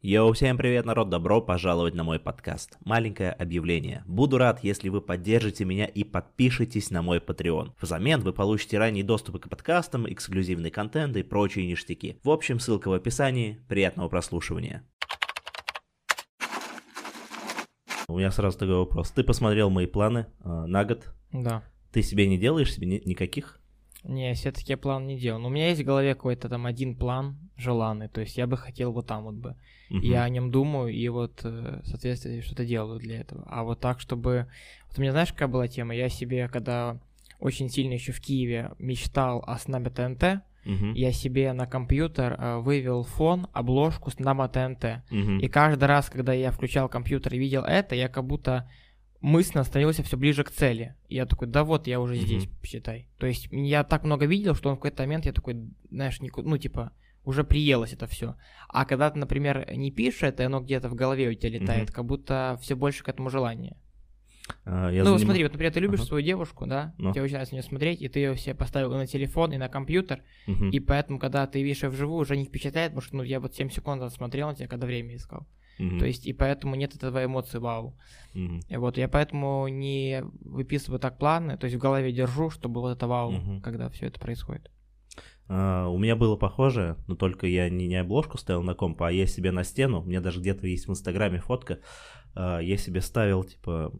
Йоу, всем привет, народ, добро пожаловать на мой подкаст. Маленькое объявление. Буду рад, если вы поддержите меня и подпишитесь на мой Patreon. Взамен вы получите ранние доступы к подкастам, эксклюзивный контент и прочие ништяки. В общем, ссылка в описании. Приятного прослушивания. У меня сразу такой вопрос. Ты посмотрел мои планы э, на год? Да. Ты себе не делаешь себе ни- никаких? Не, все-таки я план не делал. Но у меня есть в голове какой-то там один план желанный. То есть я бы хотел вот там вот бы. Мгм. Я о нем думаю и вот, э, соответственно, что-то делаю для этого. А вот так, чтобы... Вот у меня знаешь, какая была тема? Я себе, когда очень сильно еще в Киеве мечтал о снабе ТНТ, Мгм. я себе на компьютер э, вывел фон, обложку снама ТНТ. Мгм. И каждый раз, когда я включал компьютер и видел это, я как будто мысленно становился все ближе к цели. И я такой, да вот, я уже Мгм. здесь, считай. То есть я так много видел, что в какой-то момент я такой, знаешь, нику- ну типа, уже приелось это все. А когда ты, например, не пишешь это, и оно где-то в голове у тебя летает, Мгм. как будто все больше к этому желание. А, я ну, заним- смотри, вот, например, ты любишь Ага. свою девушку, да? Ну. Тебе очень нравится на нее смотреть, и ты ее себе поставил на телефон, и на компьютер, Мгм. и поэтому, когда ты видишь ее вживую, уже не впечатляет, потому что, ну, я вот 7 секунд смотрел на тебя, когда время искал. То есть, и поэтому нет этого эмоции вау. И вот я поэтому не выписываю так планы, то есть в голове держу, чтобы вот это вау, Мгм. когда все это происходит. А, у меня было похожее, но только я не, не обложку ставил на комп, а я себе на стену, у меня даже где-то есть в Инстаграме фотка, а, я себе ставил, типа,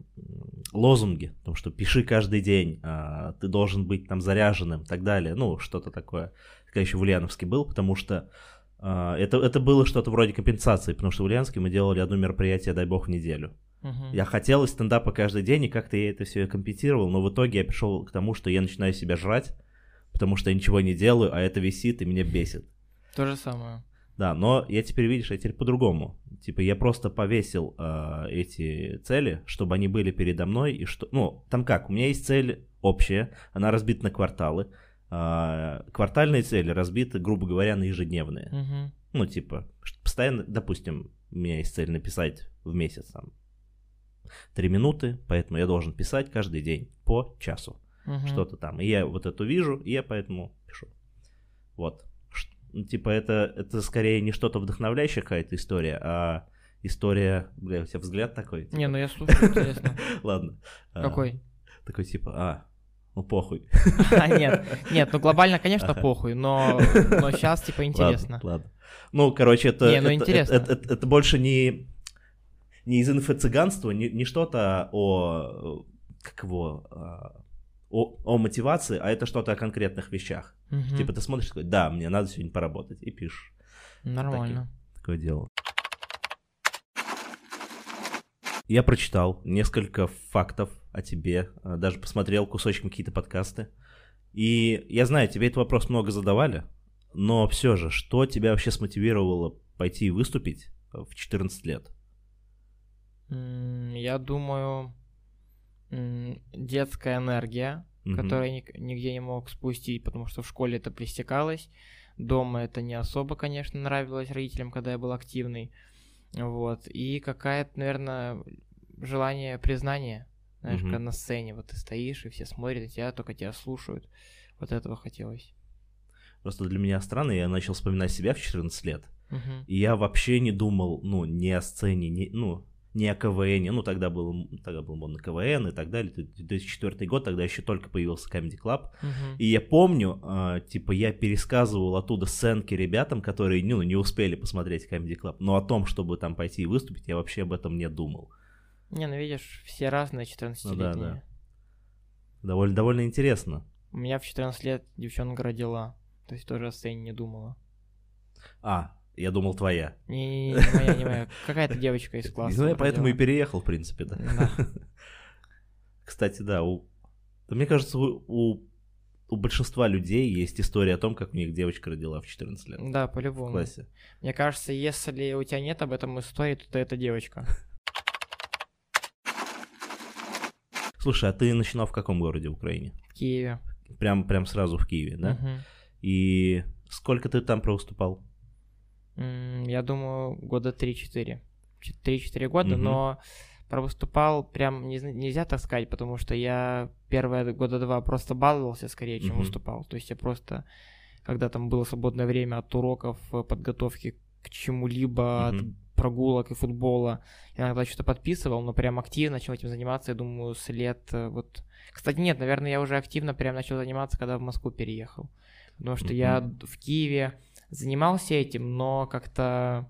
лозунги, потому что пиши каждый день, а, ты должен быть там заряженным и так далее, ну, что-то такое. Такая еще в Ульяновске был, потому что это, это было что-то вроде компенсации, потому что в Ульяновске мы делали одно мероприятие, дай бог, в неделю. Мгм. Я хотел из стендапа каждый день, и как-то я это все компенсировал, но в итоге я пришел к тому, что я начинаю себя жрать, потому что я ничего не делаю, а это висит и меня бесит. То же самое. Да, но я теперь, видишь, я теперь по-другому. Типа я просто повесил э, эти цели, чтобы они были передо мной, и что... Ну, там как, у меня есть цель общая, она разбита на кварталы. А, квартальные цели разбиты, грубо говоря, на ежедневные. Мгм. Ну, типа, постоянно, допустим, у меня есть цель написать в месяц там три минуты, поэтому я должен писать каждый день по часу Мгм. что-то там. И я вот это вижу, и я поэтому пишу. Вот. Ш- ну, Типа это, это скорее не что-то вдохновляющая какая-то история, а история... Бля, у тебя взгляд такой? Не, ну я слушаю, интересно. Ладно. А, Какой? Такой типа, а, ну похуй. А, нет, нет, ну глобально, конечно, Ага. похуй, но, но сейчас, типа, интересно. Ладно, ладно. Ну, короче, это, Не, ну, это, интересно. это, это- это больше не, не из инфо-цыганства, не, не что-то о, как его, а, о, о мотивации, а это что-то о конкретных вещах. Мгм. Типа ты смотришь, такой, да, мне надо сегодня поработать, и пишешь. Нормально. Такое дело. Я прочитал несколько фактов о тебе, а, даже посмотрел кусочком какие-то подкасты. И я знаю, тебе этот вопрос много задавали, но все же, что тебя вообще смотивировало пойти и выступить а, в 14 лет? Я думаю, детская энергия, Мгм. которую я нигде не мог спустить, потому что в школе это пресекалось. Дома это не особо, конечно, нравилось родителям, когда я был активный. Вот. И какая-то, наверное, желание признания. Знаешь, Мгм. когда на сцене вот ты стоишь, и все смотрят на тебя, только тебя слушают. Вот этого хотелось. Просто для меня странно, я начал вспоминать себя в 14 лет, Мгм. и я вообще не думал, ну, ни о сцене, ни, ну, не о КВН, ну, тогда был, тогда был модно КВН и так далее, 2004 год, тогда еще только появился Comedy Club, Мгм. И я помню, а, типа, я пересказывал оттуда сценки ребятам, которые, ну, не успели посмотреть Comedy Club, но о том, чтобы там пойти и выступить, я вообще об этом не думал. Не, ну видишь, все разные 14-летние. Ну да, да. Довольно, довольно интересно. У меня в 14 лет девчонка родила. То есть тоже о сцене не думала. А, я думал, твоя. Не-не-не, не моя, не моя. Какая-то девочка из класса. ну, я поэтому и переехал, в принципе, да. Да. Кстати, да, у... мне кажется, у... у- большинства людей есть история о том, как у них девочка родила в 14 лет. Да, В по-любому. классе. Мне кажется, если у тебя нет об этом истории, то это девочка. Слушай, а ты начинал в каком городе в Украине? В Киеве. Прям, прям сразу в Киеве, да? Мгм. И сколько ты там провыступал? М, Я думаю, года 3-4. Ч- 3-4 года, Мгм. но провыступал прям не нельзя так сказать, потому что я первые года два просто баловался скорее, чем Мгм. выступал. То есть я просто, когда там было свободное время от уроков, э, подготовки к чему-либо, от Мгм. Прогулок и футбола иногда что-то подписывал, но прям активно начал этим заниматься, я думаю, с лет э, вот... Кстати, нет, наверное, я уже активно прям начал заниматься, когда в Москву переехал. Потому что mm-hmm. я в Киеве занимался этим, но как-то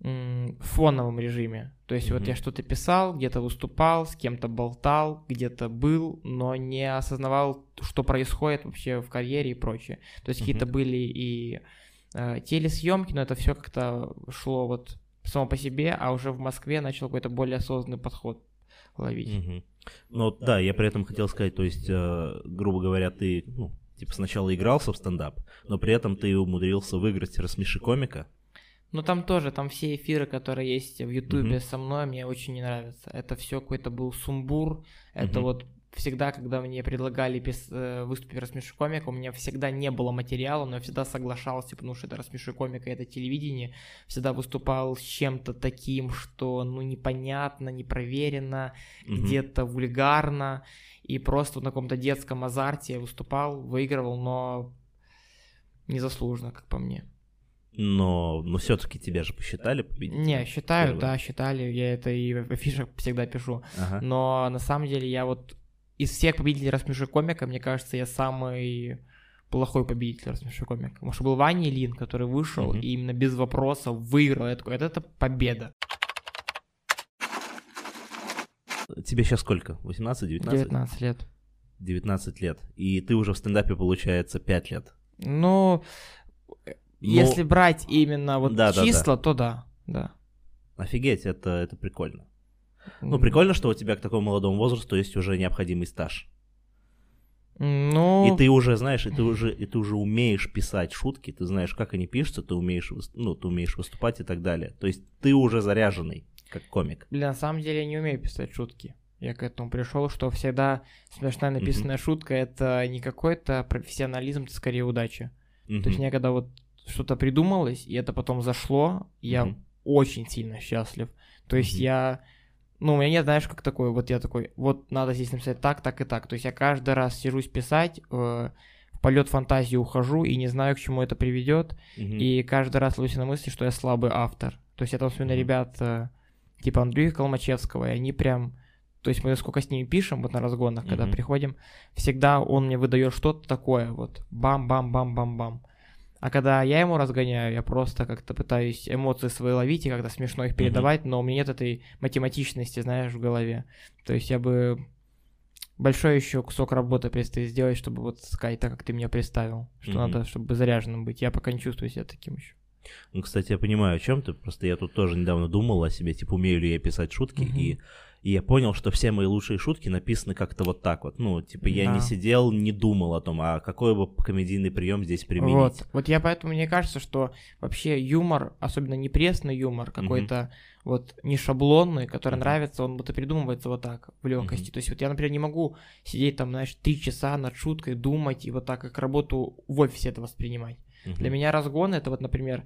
в фоновом режиме. То есть mm-hmm. вот я что-то писал, где-то выступал, с кем-то болтал, где-то был, но не осознавал, что происходит вообще в карьере и прочее. То есть mm-hmm. какие-то были и э, телесъемки, но это все как-то шло вот само по себе, а уже в Москве начал какой-то более осознанный подход ловить. Mm-hmm. Ну да, я при этом хотел сказать, то есть, э, грубо говоря, ты ну, типа сначала игрался в стендап, но при этом ты умудрился выиграть «Рассмеши комика», ну там тоже, там все эфиры, которые есть в Ютубе mm-hmm. со мной, мне очень не нравятся. Это все какой-то был сумбур. Это mm-hmm. вот всегда, когда мне предлагали пис- э, выступить рассмеши комика, у меня всегда не было материала, но я всегда соглашался, потому что это рассмеши комика, это телевидение. Всегда выступал с чем-то таким, что ну непонятно, непроверено, mm-hmm. где-то вульгарно. И просто на каком-то детском азарте я выступал, выигрывал, но незаслуженно, как по мне но, но все-таки тебя же посчитали победителем. Не, считаю, Первый. да, считали, я это и в афишах всегда пишу. Ага. Но на самом деле я вот из всех победителей рассмеши комика, мне кажется, я самый плохой победитель рассмеши комика. Потому что был Ваня Лин, который вышел угу. и именно без вопросов выиграл. Я такой, это, это победа. Тебе сейчас сколько? 18, 19? 19 лет. 19 лет. И ты уже в стендапе, получается, 5 лет. Ну, ну, Если брать именно вот да, числа, да, да. то да, да. Офигеть, это, это прикольно. Ну, прикольно, что у тебя к такому молодому возрасту есть уже необходимый стаж. Ну... И ты уже знаешь, и ты уже, и ты уже умеешь писать шутки, ты знаешь, как они пишутся, ты умеешь, ну, ты умеешь выступать и так далее. То есть ты уже заряженный, как комик. Блин, на самом деле я не умею писать шутки. Я к этому пришел, что всегда смешная написанная mm-hmm. шутка это не какой-то профессионализм, это скорее удача. Mm-hmm. То есть мне когда вот что-то придумалось, и это потом зашло, я mm-hmm. очень сильно счастлив. То есть mm-hmm. я, ну, у меня нет, знаешь, как такой, вот я такой, вот надо здесь написать так, так и так. То есть я каждый раз сижусь писать, э, в полет фантазии ухожу и не знаю, к чему это приведет, mm-hmm. и каждый раз ловлюсь на мысли, что я слабый автор. То есть это особенно mm-hmm. ребят э, типа Андрея Колмачевского, и они прям то есть мы сколько с ними пишем, вот на разгонах, mm-hmm. когда приходим, всегда он мне выдает что-то такое, вот, бам-бам-бам-бам-бам. А когда я ему разгоняю, я просто как-то пытаюсь эмоции свои ловить и как-то смешно их передавать, mm-hmm. но у меня нет этой математичности, знаешь, в голове. То есть я бы большой еще кусок работы предстоит сделать, чтобы вот сказать так, как ты меня представил. Что mm-hmm. надо, чтобы заряженным быть. Я пока не чувствую себя таким еще. Ну, кстати, я понимаю, о чем ты. Просто я тут тоже недавно думал о себе, типа, умею ли я писать шутки, mm-hmm. и и я понял, что все мои лучшие шутки написаны как-то вот так вот. Ну, типа, я да. не сидел, не думал о том, а какой бы комедийный прием здесь применить. Вот, вот я поэтому, мне кажется, что вообще юмор, особенно не пресный юмор, какой-то mm-hmm. вот не шаблонный, который mm-hmm. нравится, он и придумывается вот так, в легкости. Mm-hmm. То есть вот я, например, не могу сидеть там, знаешь, три часа над шуткой, думать и вот так, как работу в офисе это воспринимать. Mm-hmm. Для меня разгон это вот, например,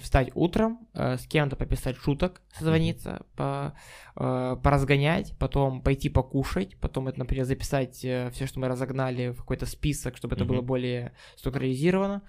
встать утром, э, с кем-то пописать шуток, созвониться, по, э, поразгонять, потом пойти покушать, потом это, например, записать э, все, что мы разогнали в какой-то список, чтобы это было более структуризировано,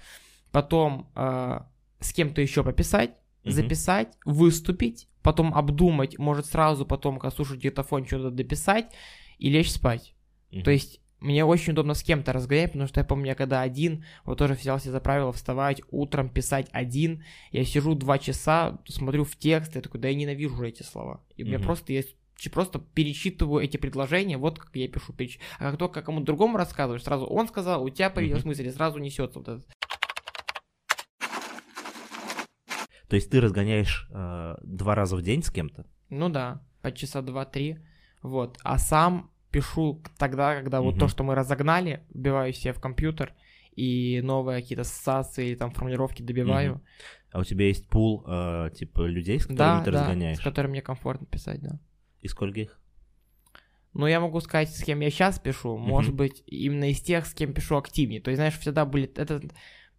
потом с кем-то еще пописать, записать, выступить, потом обдумать, может сразу потом, когда слушать диктофон, что-то дописать и лечь спать. То есть мне очень удобно с кем-то разгонять, потому что я помню, я когда один, вот тоже взялся за правило вставать утром, писать один, я сижу два часа, смотрю в текст, я такой, да я ненавижу эти слова. И mm-hmm. мне просто есть просто перечитываю эти предложения, вот как я пишу. Переч... А как только кому-то другому рассказываешь, сразу он сказал, у тебя появилась mm-hmm. мысль, сразу несется вот это. То есть ты разгоняешь э, два раза в день с кем-то? Ну да, по часа два-три. Вот. А сам пишу тогда, когда вот то, что мы разогнали, вбиваю себе в компьютер и новые какие-то ассоциации, там формулировки добиваю. А у тебя есть пул, э, типа, людей, с которыми да, ты да, разгоняешь? с которыми мне комфортно писать, да. И сколько их? Ну, я могу сказать, с кем я сейчас пишу. Может быть, именно из тех, с кем пишу активнее. То есть, знаешь, всегда были... Это,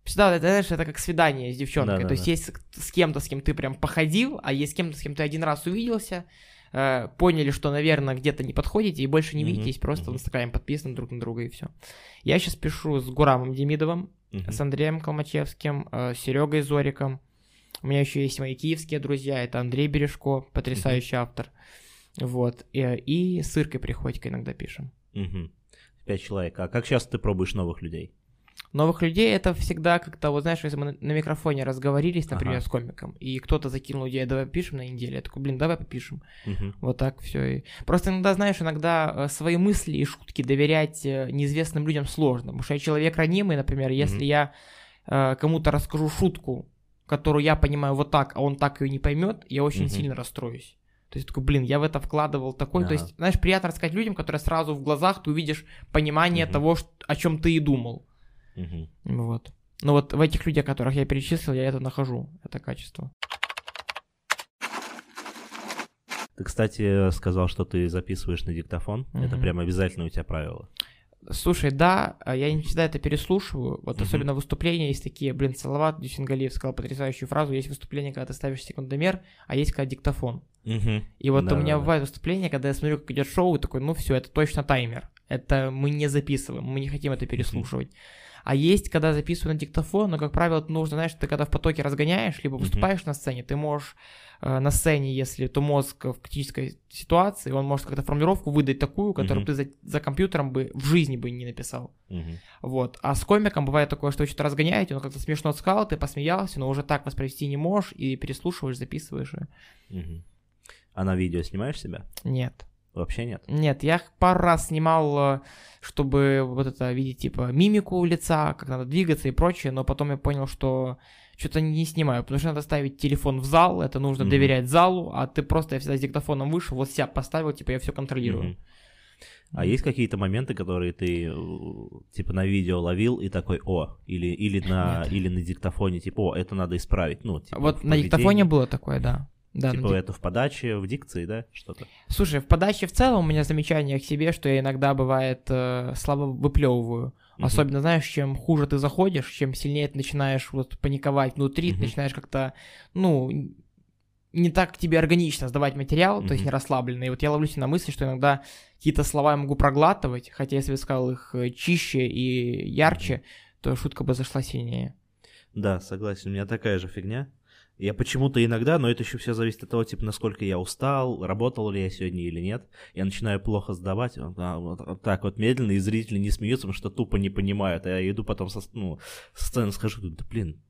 всегда, это, знаешь, это как свидание с девчонкой. Да, да, То есть, да. есть с кем-то, с кем ты прям походил, а есть с кем-то, с кем ты один раз увиделся, э, поняли, что, наверное, где-то не подходите и больше не mm-hmm. видитесь, просто mm-hmm. в Инстаграме подписаны друг на друга и все. Я сейчас пишу с Гурамом Демидовым, mm-hmm. с Андреем Калмачевским, э, Серегой Зориком, У меня еще есть мои киевские друзья, это Андрей Бережко, потрясающий mm-hmm. автор. Вот. И, и с Иркой Приходько иногда пишем. Угу. Пять человек. А как часто ты пробуешь новых людей? Новых людей это всегда как-то, вот знаешь, если мы на микрофоне разговорились, например, ага. с комиком, и кто-то закинул идею, давай попишем на неделе, я такой, блин, давай попишем. Угу. Вот так все. И... Просто иногда, знаешь, иногда э, свои мысли и шутки доверять э, неизвестным людям сложно, потому что я человек ранимый, например, если угу. я э, кому-то расскажу шутку, которую я понимаю вот так, а он так ее не поймет, я очень угу. сильно расстроюсь. То есть такой, блин, я в это вкладывал такой. Ага. То есть, знаешь, приятно рассказать людям, которые сразу в глазах ты увидишь понимание угу. того, о чем ты и думал. Угу. Вот. Но вот в этих людях, которых я перечислил, я это нахожу, это качество. Ты, кстати, сказал, что ты записываешь на диктофон. Угу. Это прям обязательно у тебя правило. Слушай, да, а я не всегда это переслушиваю. Вот mm-hmm. особенно выступления есть такие, блин, Салават Дюсингалиев сказал потрясающую фразу. Есть выступление, когда ты ставишь секундомер, а есть когда диктофон. Mm-hmm. И вот да, у меня да, бывает да. выступление, когда я смотрю, как идет шоу, и такой, ну все, это точно таймер. Это мы не записываем, мы не хотим это переслушивать. Mm-hmm. А есть, когда записываю на диктофон, но, как правило, нужно, знаешь, ты когда в потоке разгоняешь, либо выступаешь mm-hmm. на сцене, ты можешь э, на сцене, если то мозг в критической ситуации, он может как-то формулировку выдать такую, которую mm-hmm. ты за, за компьютером бы в жизни бы не написал. Mm-hmm. Вот. А с комиком бывает такое, что вы что-то разгоняете, он как-то смешно сказал, ты посмеялся, но уже так воспроизвести не можешь, и переслушиваешь, записываешь. Mm-hmm. А на видео снимаешь себя? Нет. Вообще нет? Нет, я пару раз снимал, э, чтобы вот это видеть, типа, мимику лица, как надо двигаться и прочее, но потом я понял, что что-то не снимаю, потому что надо ставить телефон в зал, это нужно mm-hmm. доверять залу, а ты просто, я всегда с диктофоном вышел, вот себя поставил, типа, я все контролирую. Mm-hmm. А есть какие-то моменты, которые ты э, типа на видео ловил и такой, о, или или на или на диктофоне, типа, о, это надо исправить, ну типа. Вот на диктофоне было такое, да. Да, типа ну, это в подаче, в дикции, да, что-то? Слушай, в подаче в целом у меня замечание к себе, что я иногда бывает э, слабо выплевываю. Mm-hmm. Особенно, знаешь, чем хуже ты заходишь, чем сильнее ты начинаешь вот паниковать внутри, mm-hmm. ты начинаешь как-то, ну, не так тебе органично сдавать материал, mm-hmm. то есть не расслабленный. И вот я ловлюсь на мысли, что иногда какие-то слова я могу проглатывать, хотя если бы сказал их э, чище и ярче, mm-hmm. то шутка бы зашла сильнее. Да, согласен, у меня такая же фигня. Я почему-то иногда, но это еще все зависит от того, типа, насколько я устал, работал ли я сегодня или нет. Я начинаю плохо сдавать, а, вот так вот медленно, и зрители не смеются, потому что тупо не понимают. А я иду потом со, ну, со сцены схожу, да блин,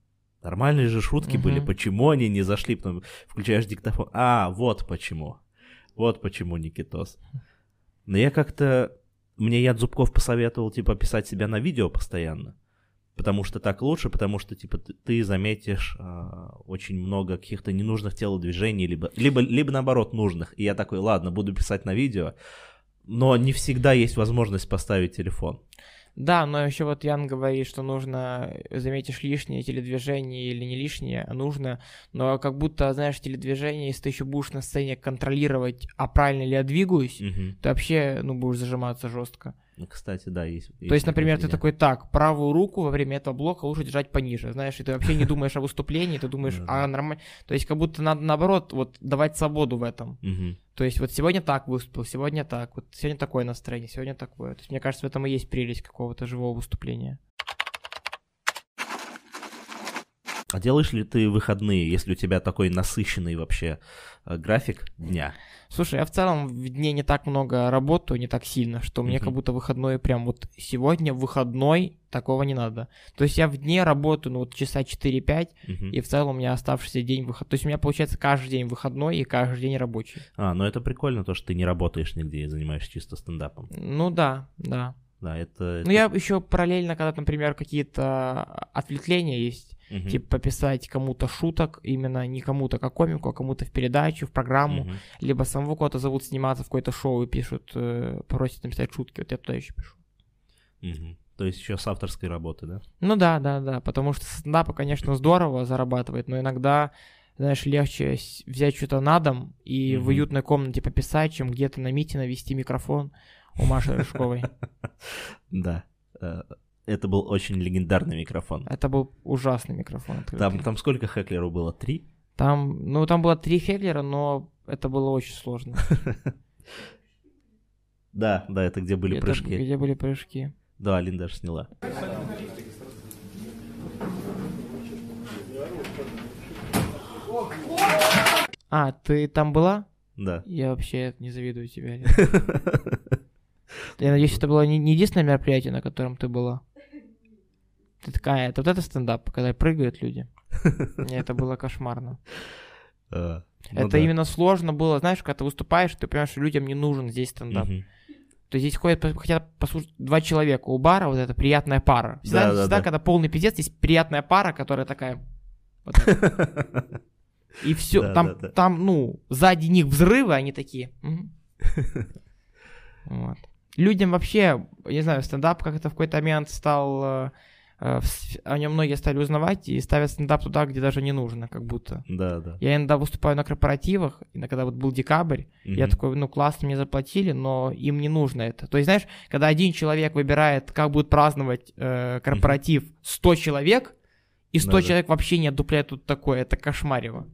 нормальные же шутки uh-huh. были, почему они не зашли? Потом включаешь диктофон, а, вот почему. Вот почему, Никитос. Но я как-то... Мне Яд Зубков посоветовал, типа, писать себя на видео постоянно потому что так лучше, потому что, типа, ты, заметишь э, очень много каких-то ненужных телодвижений, либо, либо, либо наоборот нужных. И я такой, ладно, буду писать на видео, но не всегда есть возможность поставить телефон. Да, но еще вот Ян говорит, что нужно, заметишь, лишнее теледвижение или не лишнее, а нужно, но как будто, знаешь, теледвижение, если ты еще будешь на сцене контролировать, а правильно ли я двигаюсь, угу. ты вообще, ну, будешь зажиматься жестко. Ну, кстати, да, есть. есть То есть, например, ты такой, так, правую руку во время этого блока лучше держать пониже, знаешь, и ты вообще не думаешь о выступлении, ты думаешь, а нормально. То есть, как будто надо наоборот вот давать свободу в этом. То есть, вот сегодня так выступил, сегодня так, вот сегодня такое настроение, сегодня такое. То есть, мне кажется, в этом и есть прелесть какого-то живого выступления. А делаешь ли ты выходные, если у тебя такой насыщенный вообще э, график дня? Слушай, я в целом в дне не так много работаю, не так сильно, что мне как будто выходной прям вот сегодня выходной, такого не надо. То есть я в дне работаю, ну вот часа 4-5, и в целом у меня оставшийся день выход. То есть у меня получается каждый день выходной и каждый день рабочий. А, ну это прикольно, то, что ты не работаешь нигде и занимаешься чисто стендапом. Ну да, да. Да, это... Ну я еще параллельно, когда, например, какие-то отвлечения есть, uh Типа пописать кому-то шуток, именно не кому-то как комику, а кому-то в передачу, в программу, uh либо самого кого-то зовут сниматься в какое-то шоу и пишут, э, просят написать шутки, вот я туда еще пишу. uh То есть еще с авторской работы, да? Ну да, да, да, потому что стендапа, конечно, здорово зарабатывает, но иногда, знаешь, легче взять что-то на дом и uh в уютной комнате пописать, чем где-то на мите навести микрофон у Маши Рыжковой. Да. Э, это был очень легендарный микрофон. Это был ужасный микрофон. Там, там сколько хеклеров было? Три? Там, ну, там было три хеклера, но это было очень сложно. Да, да, это где были прыжки. Где были прыжки. Да, Алин даже сняла. А, ты там была? Да. Я вообще не завидую тебе. Я надеюсь, это было не, не единственное мероприятие, на котором ты была. Ты такая, это вот это стендап, когда прыгают люди. Это было кошмарно. А, ну это именно сложно было, знаешь, когда ты выступаешь, ты понимаешь, что людям не нужен здесь стендап. То есть здесь ходят, хотят послушать два человека у бара, вот эта приятная пара. Всегда, Да, да, всегда да. когда полный пиздец, есть приятная пара, которая такая... вот. И все, Да, там, да, да. там, ну, сзади них взрывы, они такие. «Мгм». Вот. Людям вообще, я не знаю, стендап как-то в какой-то момент стал... э, э, О нем многие стали узнавать и ставят стендап туда, где даже не нужно, как будто. Да, да. Я иногда выступаю на корпоративах, и когда вот был декабрь, я Мгм. такой, ну, классно, мне заплатили, но им не нужно это. То есть, знаешь, когда один человек выбирает, как будет праздновать э, корпоратив 100 человек, и 100 Да-да. человек вообще не отдупляет тут такое, это кошмарево.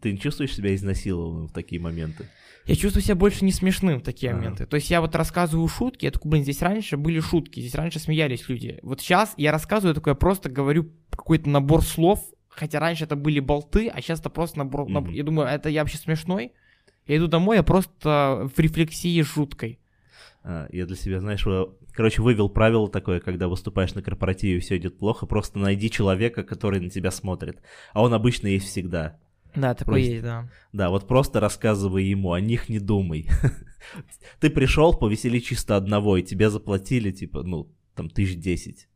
Ты не чувствуешь себя изнасилованным в такие моменты? Я чувствую себя больше не смешным в такие Ага. моменты. То есть я вот рассказываю шутки, я такой, блин, здесь раньше были шутки, здесь раньше смеялись люди. Вот сейчас я рассказываю, такой, я просто говорю какой-то набор слов, хотя раньше это были болты, а сейчас это просто набор... набор- Мгм. Я думаю, это я вообще смешной? Я иду домой, я просто в рефлексии жуткой. А, Я для себя, знаешь, короче, вывел правило такое, когда выступаешь на корпоративе, все идет плохо, просто найди человека, который на тебя смотрит. А он обычно есть всегда. Да, такое Просто- есть, да. Да, вот просто рассказывай ему, о них не думай. Ты пришел повесели чисто одного, и тебе заплатили, типа, ну, там, тысяч десять.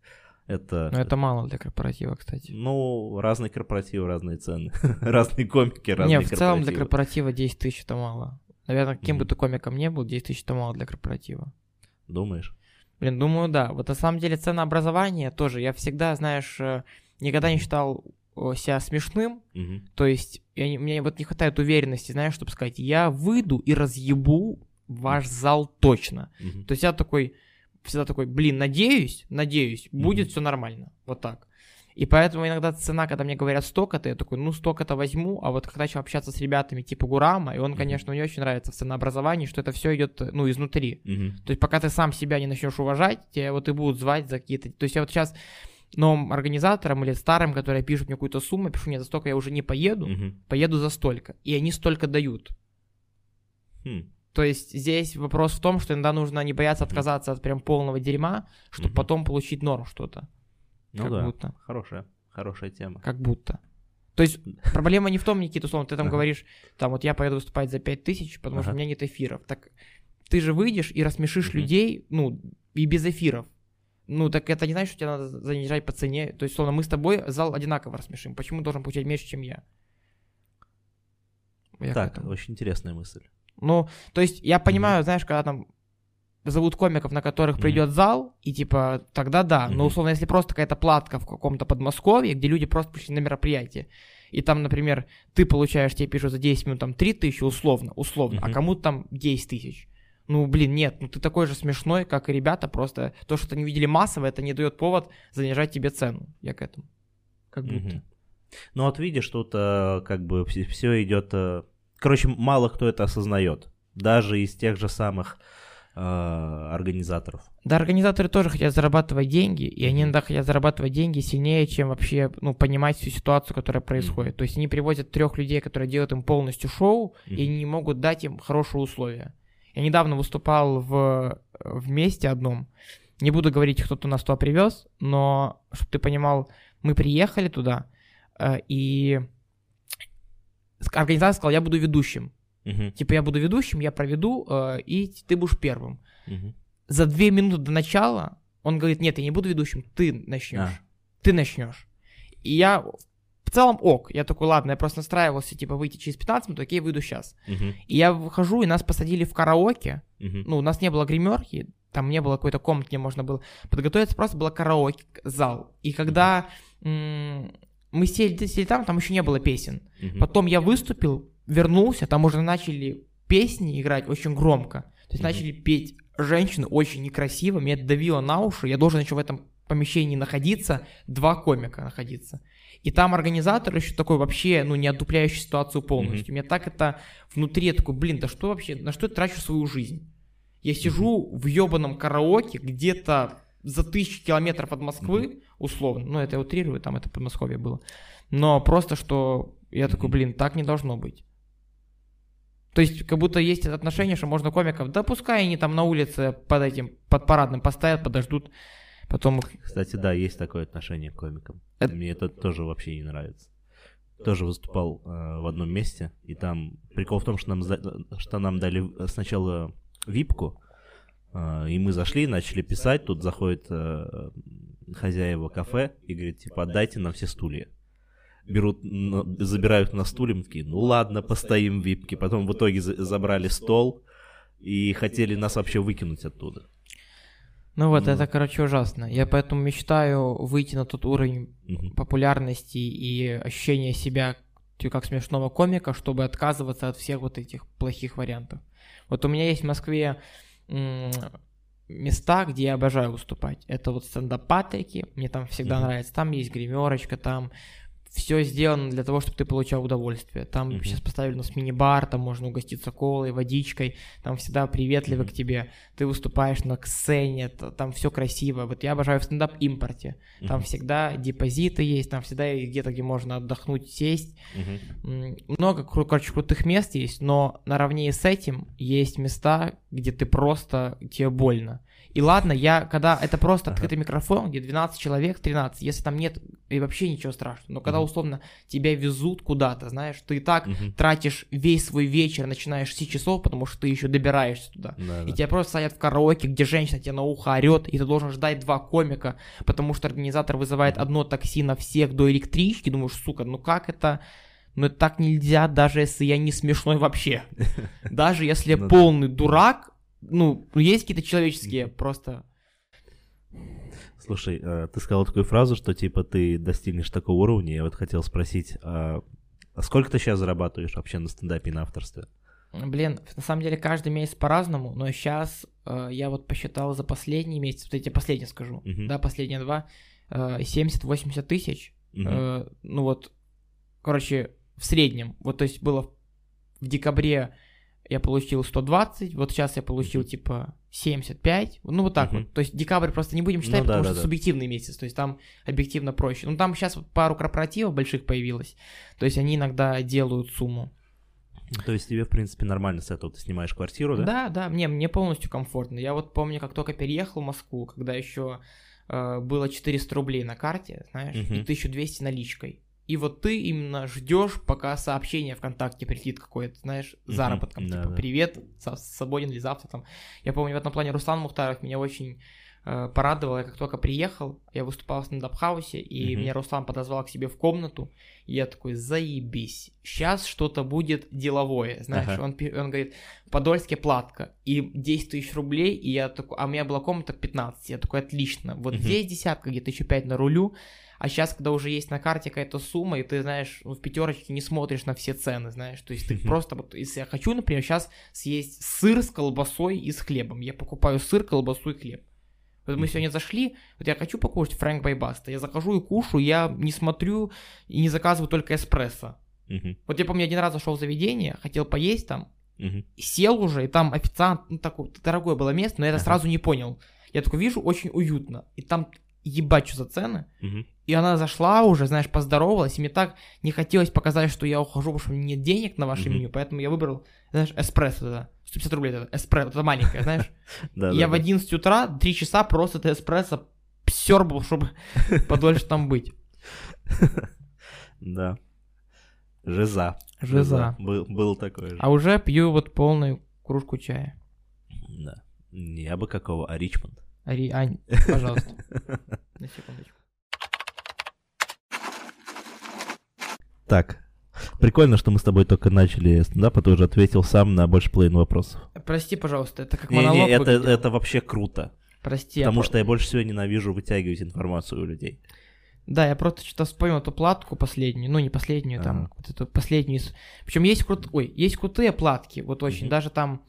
Это, Но это мало для корпоратива, кстати. ну, разные корпоративы, разные цены. разные комики, разные Не, в целом для корпоратива 10 тысяч это мало. Наверное, каким бы Мгм. ты комиком не был, 10 тысяч это мало для корпоратива. Думаешь? Блин, думаю, да. Вот на самом деле ценообразование тоже. Я всегда, знаешь, э, никогда не считал себя смешным. Мгм. То есть я не- мне вот не хватает уверенности, знаешь, чтобы сказать, я выйду и разъебу ваш зал точно. Мгм. То есть я такой, всегда такой, блин, надеюсь, надеюсь, будет Мгм. все нормально. Вот так. И поэтому иногда цена, когда мне говорят столько-то, я такой, ну столько-то возьму, а вот когда начал общаться с ребятами типа Гурама, и он, конечно, мне очень нравится в ценообразовании, что это все идет, ну, изнутри. Мгм. То есть пока ты сам себя не начнешь уважать, тебя вот и будут звать за какие-то... То есть я вот сейчас новым организаторам или старым, которые пишут мне какую-то сумму, я пишу, нет, за столько я уже не поеду, Мгм. поеду за столько. И они столько дают. Хм. То есть здесь вопрос в том, что иногда нужно не бояться отказаться от прям полного дерьма, чтобы Мгм. потом получить норм что-то. Ну как да, будто. хорошая, хорошая тема. Как будто. То есть проблема не в том, Никита, условно, ты там Ага. говоришь, там вот я поеду выступать за 5000, потому что у меня нет эфиров. Так ты же выйдешь и рассмешишь людей, ну, и без эфиров. Ну, так это не значит, что тебе надо занижать по цене. То есть, условно, мы с тобой зал одинаково рассмешим. Почему должен получать меньше, чем я? Я так, очень интересная мысль. Ну, то есть я понимаю, знаешь, когда там зовут комиков, на которых Мгм. придет зал, и типа тогда да. Но Мгм. условно, если просто какая-то платка в каком-то Подмосковье, где люди просто пришли на мероприятие, и там, например, ты получаешь, тебе пишут за 10 минут там 3 тысячи условно, условно, а Мгм. кому-то там 10 тысяч. Ну, блин, нет, ну ты такой же смешной, как и ребята, просто то, что они видели массово, это не дает повод занижать тебе цену. Я к этому. Как будто. Мгм. Ну вот видишь, тут э, как бы все идет... э, Короче, мало кто это осознает. Даже из тех же самых э, организаторов. Да, организаторы тоже хотят зарабатывать деньги, и они иногда хотят зарабатывать деньги сильнее, чем вообще, ну, понимать всю ситуацию, которая происходит. То есть они привозят трех людей, которые делают им полностью шоу, и Мгм. не могут дать им хорошие условия. Я недавно выступал в, в месте одном, не буду говорить, кто-то нас туда привез, но, чтобы ты понимал, мы приехали туда, э, и организатор сказал, я буду ведущим. Мгм. Типа, я буду ведущим, я проведу, э, и ты будешь первым Мгм. за две минуты до начала он говорит, нет, я не буду ведущим, ты начнешь. А. Ты начнешь. И я в целом ок. Я такой, ладно, я просто настраивался, типа, выйти через 15 минут, окей, выйду сейчас. Мгм. И я выхожу, и нас посадили в караоке. Мгм. Ну, у нас не было гримерки, там не было какой-то комнаты, где можно было подготовиться, просто было караоке, зал. И когда м, мы сели, сели там, там еще не было песен. Мгм. Потом я выступил, вернулся, там уже начали песни играть очень громко. То есть Мгм. начали петь женщины очень некрасиво, меня это давило на уши, я должен еще в этом помещении находиться, два комика находиться. И там организатор еще такой вообще, ну, не отдупляющий ситуацию полностью. Меня так это внутри, я такой, блин, да что вообще, на что я трачу свою жизнь? Я сижу в ебаном караоке где-то за тысячи километров от Москвы, условно, ну, это я утрирую, там это Подмосковье было, но просто, что Я Мгм. такой, блин, так не должно быть. То есть, как будто есть отношение, что можно комиков, да пускай они там на улице под этим, под парадным постоят, подождут, потом их... Кстати, да, есть такое отношение к комикам. Это- Мне это тоже вообще не нравится. Тоже выступал э, в одном месте, и там прикол в том, что нам, за- что нам дали сначала випку, э, и мы зашли, начали писать, тут заходит э, хозяева кафе и говорит, типа, отдайте нам все стулья. Берут, на- забирают на стулья, мы такие, ну ладно, постоим в випке. Потом в итоге за- забрали стол и хотели нас вообще выкинуть оттуда. Ну вот, Ну. это, короче, ужасно. Я поэтому мечтаю выйти на тот уровень Мгм. популярности и ощущения себя как смешного комика, чтобы отказываться от всех вот этих плохих вариантов. Вот у меня есть в Москве м, места, где я обожаю выступать. Это вот стендап-патрики, мне там всегда Мгм. нравится. Там есть гримерочка, там все сделано для того, чтобы ты получал удовольствие. Там Мгм. сейчас поставили у нас мини-бар, там можно угоститься колой, водичкой, там всегда приветливы Мгм. к тебе. Ты выступаешь на сцене, там все красиво. Вот я обожаю в стендап-импорте. Там Мгм. всегда депозиты есть, там всегда где-то, где можно отдохнуть, сесть. М, Много, короче, крутых мест есть, но наравне с этим есть места, где ты просто, тебе больно. И ладно, я, когда это просто Ага. открытый микрофон, где 12 человек, 13, если там нет, и вообще ничего страшного. Но когда Мгм. условно тебя везут куда-то, знаешь, ты и так Мгм. тратишь весь свой вечер, начинаешь с 7 часов, потому что ты еще добираешься туда. Да, И да. тебя просто садят в караоке, где женщина тебе на ухо орет, и ты должен ждать два комика, потому что организатор вызывает одно такси на всех до электрички. Думаешь, сука, ну как это? Ну это так нельзя, даже если я не смешной вообще. Даже если я Ну полный дурак, ну, есть какие-то человеческие просто... Слушай, э, ты сказал такую фразу, что типа ты достигнешь такого уровня. Я вот хотел спросить, а а сколько ты сейчас зарабатываешь вообще на стендапе и на авторстве? Блин, на самом деле каждый месяц по-разному, но сейчас я вот посчитал за последний месяц, вот эти последние скажу, Мгм. да, последние два, э, 70-80 тысяч. Э, ну вот, короче, в среднем. Вот, то есть было в декабре я получил 120, вот сейчас я получил типа 75, ну вот так вот. То есть декабрь просто не будем считать, Ну да, потому да, что да. субъективный месяц, то есть там объективно проще. Ну там сейчас вот пару корпоративов больших появилось, то есть они иногда делают сумму. То есть тебе, в принципе, нормально с этого. Ты снимаешь квартиру, да? Да, да, мне, мне полностью комфортно. Я вот помню, как только переехал в Москву, когда еще э, было 400 рублей на карте, знаешь, и Мгм. 1200 наличкой. И вот ты именно ждешь, пока сообщение ВКонтакте прилетит какое-то, знаешь, заработком, да, типа да. «Привет, свободен ли завтра?» там. Я помню, в этом плане Руслан Мухтаров меня очень э, порадовал. Я как только приехал, я выступал в стендап-хаусе, и Мгм. меня Руслан подозвал к себе в комнату, и я такой «Заебись, сейчас что-то будет деловое», знаешь. Ага. Он, он говорит Подольске платка, и 10 тысяч рублей, и я такой, а у меня была комната 15, я такой, отлично, вот Мгм. здесь десятка, где-то еще пять нарулю, а сейчас, когда уже есть на карте какая-то сумма, и ты, знаешь, ну, в пятерочке не смотришь на все цены, знаешь, то есть ты просто, вот, если я хочу, например, сейчас съесть сыр с колбасой и с хлебом, я покупаю сыр, колбасу и хлеб. Вот мы сегодня зашли, вот я хочу покушать Фрэнк Байбаста, я захожу и кушаю, я не смотрю и не заказываю только эспрессо. Вот я помню, один раз зашел в заведение, хотел поесть там, сел уже, и там официант, ну, такое дорогое было место, но я это сразу не понял. Я такой вижу, очень уютно, и там ебать, что за цены. Мгм. И она зашла уже, знаешь, поздоровалась, и мне так не хотелось показать, что я ухожу, потому что у меня нет денег на ваше Мгм. меню, поэтому я выбрал, знаешь, эспрессо это, 150 рублей это, эспрессо, это маленькое, знаешь. Я в да. 11 утра, 3 часа просто это эспрессо псербал, чтобы подольше там быть. Да. Жиза. Жиза. Был, был такой же. А уже пью вот полную кружку чая. Да. Не абы какого, а Ричмонд. Ари, Ань, пожалуйста, на секундочку. Так. Прикольно, что мы с тобой только начали стендап, а ты уже ответил сам на больше половины вопросов. Прости, пожалуйста, это как монолог Не-не, это, выглядел. это вообще круто. Прости. я Потому про- что я больше всего ненавижу вытягивать информацию у людей. Да, я просто что-то вспомнил эту платку последнюю, ну не последнюю, там, Ага. вот эту последнюю. Причем есть крут... Ой, есть крутые платки, вот очень, Мгм. даже там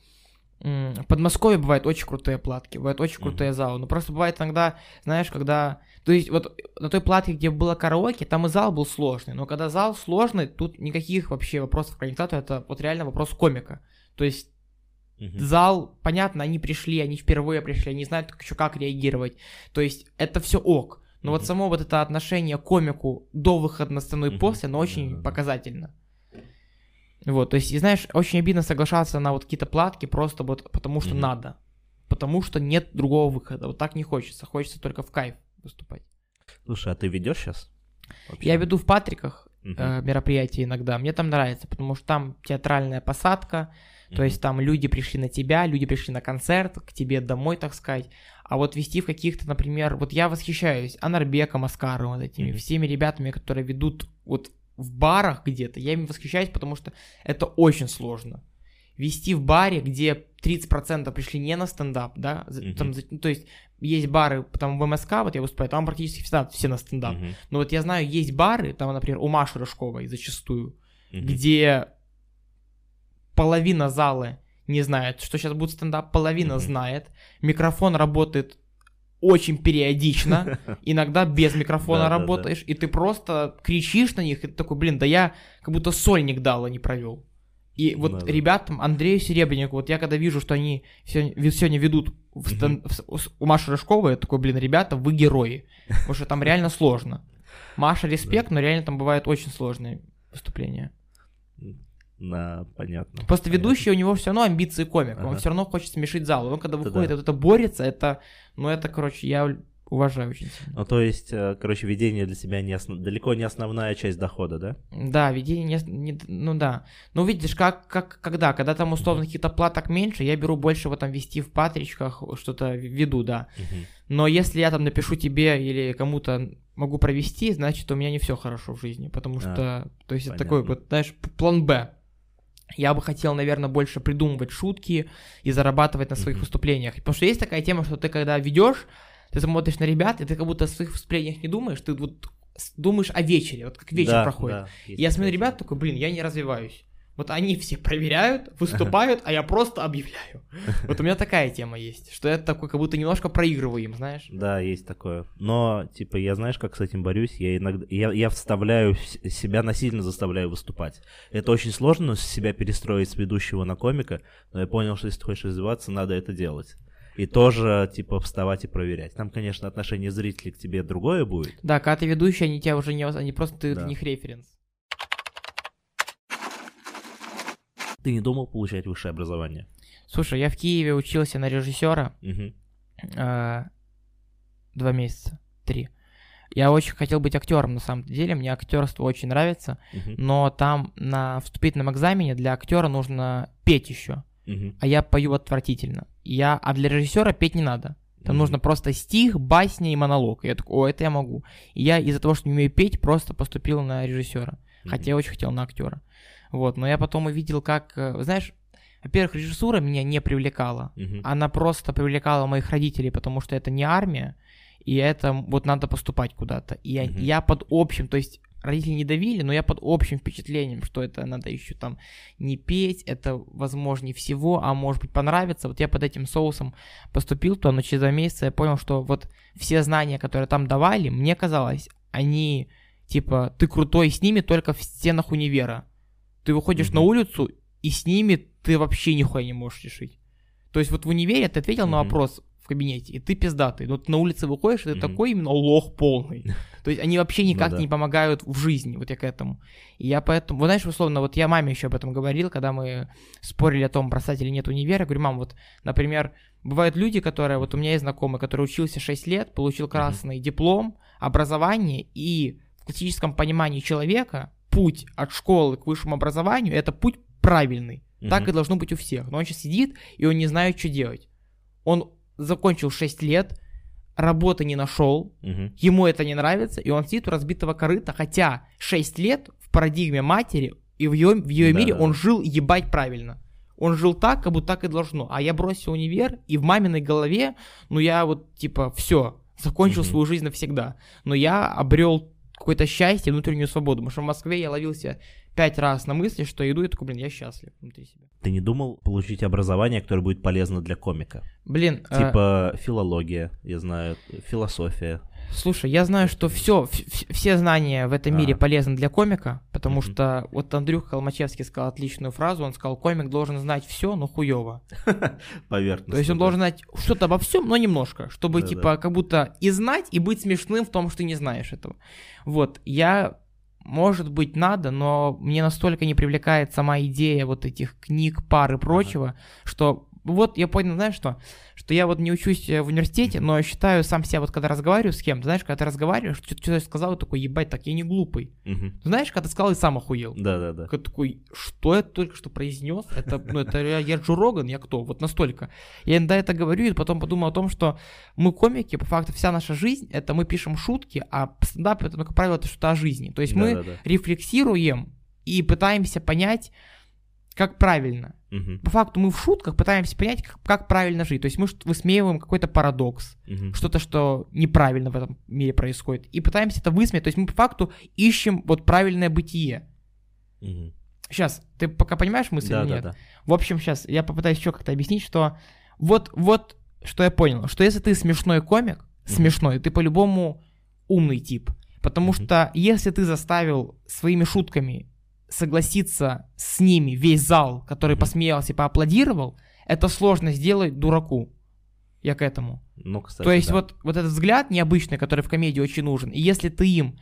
в Подмосковье бывают очень крутые платки, бывают очень крутые залы, но просто бывает иногда, знаешь, когда... То есть вот на той платке, где было караоке, там и зал был сложный, но когда зал сложный, тут никаких вообще вопросов к организатору, это вот реально вопрос комика. То есть Мгм. Зал, понятно, они пришли, они впервые пришли, они знают еще как реагировать. То есть это все ок. Но вот Мгм. само вот это отношение к комику до выхода на сцену и после, оно очень показательно. Вот, то есть, и знаешь, очень обидно соглашаться на вот какие-то платки просто вот потому что Мгм. надо. Потому что нет другого выхода. Вот так не хочется. Хочется только в кайф выступать. Слушай, а ты ведешь сейчас? Я веду в Патриках Мгм. э, мероприятия иногда. Мне там нравится, потому что там театральная посадка, то есть там люди пришли на тебя, люди пришли на концерт, к тебе домой, так сказать. А вот вести в каких-то, например, вот я восхищаюсь Анарбеком, Аскаром, вот этими Мгм. всеми ребятами, которые ведут вот в барах где-то. Я ими восхищаюсь, потому что это очень сложно. Вести в баре, где 30% пришли не на стендап, да, Мгм. там, ну, то есть есть бары, там в МСК, вот я выступаю, там практически всегда все на стендап. Мгм. Но вот я знаю, есть бары, там, например, у Маши Рыжковой зачастую, Мгм. где половина залы не знает, что сейчас будет стендап, половина Мгм. знает, микрофон работает очень периодично, иногда без микрофона Да-да-да. работаешь, и ты просто кричишь на них, и ты такой, блин, да я как будто сольник дала не провел. И вот Да-да. ребятам, Андрею Серебреннику, вот я когда вижу, что они сегодня, ведут в стен- в с- с- у Маши Рыжковой, я такой, блин, ребята, вы герои. Потому что там реально сложно. Маша, респект, но реально там бывают очень сложные выступления. Да, понятно. Просто ведущий у него все равно амбиции комика, он Ага. все равно хочет смешить зал. Он когда Это выходит, да. вот это борется, это, ну это, короче, я уважаю очень сильно. Ну, то есть, э, короче, ведение для тебя не осно- далеко не основная часть дохода, да? Да, ведение, не, не- ну да. Ну видишь, как, как, когда, когда там условно каких-то платок меньше, я беру больше вот там вести в патричках, что-то веду, да. Мгм. Но если я там напишу тебе или кому-то могу провести, значит у меня не все хорошо в жизни, потому А, что, то есть это понятно. такой вот, знаешь, план Б. Я бы хотел, наверное, больше придумывать шутки и зарабатывать на своих Мгм. выступлениях. Потому что есть такая тема, что ты когда ведешь, ты смотришь на ребят, и ты как будто о своих выступлениях не думаешь, ты вот думаешь о вечере, вот как вечер Да, проходит. да, я смотрю ребят, такой, блин, я не развиваюсь. Вот они все проверяют, выступают, а я просто объявляю. Вот у меня такая тема есть, что я такой как будто немножко проигрываю им, знаешь. Да, есть такое. Но, типа, я знаешь, как с этим борюсь? Я иногда, я, я вставляю, себя насильно заставляю выступать. Это очень сложно, себя перестроить с ведущего на комика, но я понял, что если ты хочешь развиваться, надо это делать. И тоже, типа, вставать и проверять. Там, конечно, отношение зрителей к тебе другое будет. Да, когда ты ведущий, они тебя уже не... Они просто, ты Да. для них референс. Ты не думал получать высшее образование? Слушай, я в Киеве учился на режиссера Мгм. э, два месяца, три. Я очень хотел быть актером, на самом деле, мне актерство очень нравится, Мгм. но там на вступительном экзамене для актера нужно петь еще, Мгм. а я пою отвратительно. Я, а для режиссера петь не надо. Там Мгм. нужно просто стих, басня и монолог. И я такой, о, это я могу. И я из-за того, что не умею петь, просто поступил на режиссера. Мгм. Хотя я очень хотел на актера. Вот, но я потом увидел, как, э, знаешь, во-первых, режиссура меня не привлекала. Мгм. Она просто привлекала моих родителей, потому что это не армия, и это вот надо поступать куда-то. И я, Мгм. я под общим, то есть родители не давили, но я под общим впечатлением, что это надо еще там не петь, это возможнее всего, а может быть понравится. Вот я под этим соусом поступил туда, но через два месяца я понял, что вот все знания, которые там давали, мне казалось, они типа ты крутой с ними только в стенах универа. Ты выходишь Мгм. на улицу, и с ними ты вообще нихуя не можешь решить. То есть вот в универе ты ответил на Мгм. вопрос в кабинете, и ты пиздатый. Но ты на улице выходишь, и ты Мгм. такой именно лох полный. То есть они вообще никак Ну да. не помогают в жизни, вот я к этому. И я поэтому, вот знаешь, условно, вот я маме еще об этом говорил, когда мы спорили о том, бросать или нет универа. Я говорю, мам, вот, например, бывают люди, которые, вот у меня есть знакомый, который учился 6 лет, получил красный диплом, образование, и в классическом понимании человека путь от школы к высшему образованию – это путь правильный. Так Мгм. и должно быть у всех. Но он сейчас сидит, и он не знает, что делать. Он закончил 6 лет, работы не нашел, Мгм. ему это не нравится, и он сидит у разбитого корыта, хотя 6 лет в парадигме матери и в ее, в ее Да, мире да, он жил ебать правильно. Он жил так, как будто так и должно. А я бросил универ, и в маминой голове, ну я вот типа все, закончил Мгм. свою жизнь навсегда. Но я обрел какое-то счастье, внутреннюю свободу. Потому что в Москве я ловился пять раз на мысли, что иду, и такой, блин, я счастлив внутри себя. Ты не думал получить образование, которое будет полезно для комика? Блин, э, Типа филология, я знаю, философия. Слушай, я знаю, что все, все знания в этом мире А. полезны для комика, потому что вот Андрюха Холмачевский сказал отличную фразу, он сказал, комик должен знать все, но хуево. Поверхностно. То есть он да. должен знать что-то обо всем, но немножко, чтобы типа как будто и знать, и быть смешным в том, что не знаешь этого. Вот, я, может быть, надо, но мне настолько не привлекает сама идея вот этих книг, пар и прочего, что вот я понял, знаешь что, что я вот не учусь э, в университете, но я считаю сам себя, вот когда разговариваю с кем-то, знаешь, когда ты разговариваешь, что-то что сказал, такой, ебать, так я не глупый. Мгм. Знаешь, когда ты сказал, и сам охуел. Да-да-да. Такой, такой, что я только что произнес? Это, ну, это я, я Джо Роган, я кто? Вот настолько. Я иногда это говорю, и потом подумал о том, что мы комики, по факту вся наша жизнь, это мы пишем шутки, а стендап это, как правило, это что-то о жизни. То есть мы Да-да-да. рефлексируем и пытаемся понять, как правильно. Мгм. По факту мы в шутках пытаемся понять, как, как правильно жить. То есть мы высмеиваем какой-то парадокс, Мгм. что-то, что неправильно в этом мире происходит, и пытаемся это высмеять. То есть мы по факту ищем вот правильное бытие. Мгм. Сейчас, ты пока понимаешь мысль или нет? Да-да-да. В общем, сейчас я попытаюсь еще как-то объяснить, что вот, вот, что я понял, что если ты смешной комик, смешной, ты по-любому умный тип. Потому Мгм. что если ты заставил своими шутками согласиться с ними весь зал, который посмеялся и поаплодировал, это сложно сделать дураку. Я к этому. Ну, кстати, То есть да. вот, вот этот взгляд необычный, который в комедии очень нужен, и если ты им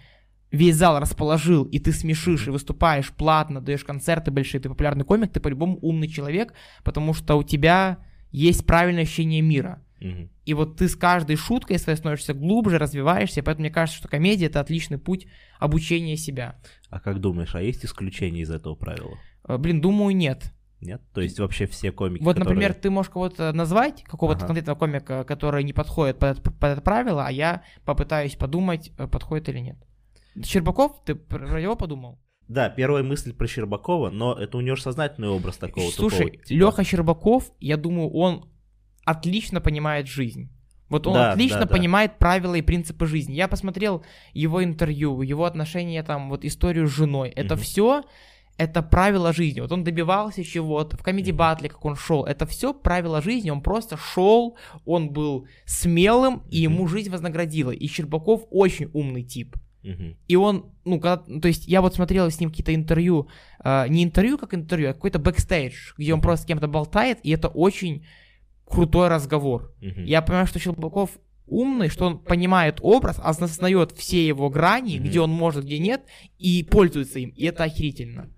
весь зал расположил, и ты смешишь, и выступаешь платно, даешь концерты большие, ты популярный комик, ты по-любому умный человек, потому что у тебя есть правильное ощущение мира. И вот ты с каждой шуткой своей становишься глубже, развиваешься, поэтому мне кажется, что комедия — это отличный путь обучения себя. А как думаешь, а есть исключения из этого правила? Э, Блин, думаю, нет. Нет? То есть вообще все комики, Вот, которые- например, ты можешь кого-то назвать, какого-то Ага. конкретного комика, который не подходит под, это- под это правило, а я попытаюсь подумать, э, подходит или нет. Щербаков, ты про про него подумал? Да, первая мысль про Щербакова, но это у него же сознательный образ такого Слушай, тупого, типа. Леха Щербаков, я думаю, он отлично понимает жизнь. Вот он Да, отлично да, да. понимает правила и принципы жизни. Я посмотрел его интервью, его отношения, там, вот историю с женой. Это Мгм. все, это правила жизни. Вот он добивался чего-то, в комедий Мгм. батле, как он шел. Это все правила жизни. Он просто шел, он был смелым, и ему жизнь вознаградила. И Щербаков очень умный тип. И он, ну, когда, то есть я вот смотрел с ним какие-то интервью, а, не интервью как интервью, а какой-то бэкстейдж, где он просто с кем-то болтает, и это очень крутой разговор. Мгм. Я понимаю, что Щербаков умный, что он понимает образ, осознает все его грани, Мгм. где он может, где нет, и пользуется им, и это охерительно.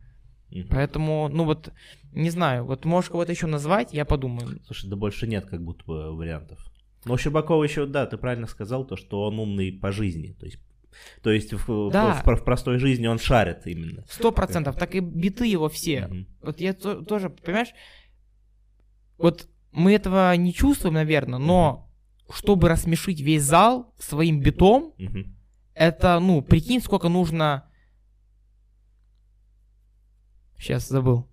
Мгм. Поэтому, ну вот, не знаю, вот можешь кого-то еще назвать, я подумаю. Слушай, да больше нет как будто бы вариантов. Но у Щербакова еще, да, ты правильно сказал, то, что он умный по жизни. То есть, то есть в, в- Да. в- в простой жизни он шарит именно. Сто процентов, так и биты его все. Мгм. Вот я то- тоже, понимаешь, вот мы этого не чувствуем, наверное, но чтобы рассмешить весь зал своим битом, Мгм. это, ну, прикинь, сколько нужно... Сейчас забыл.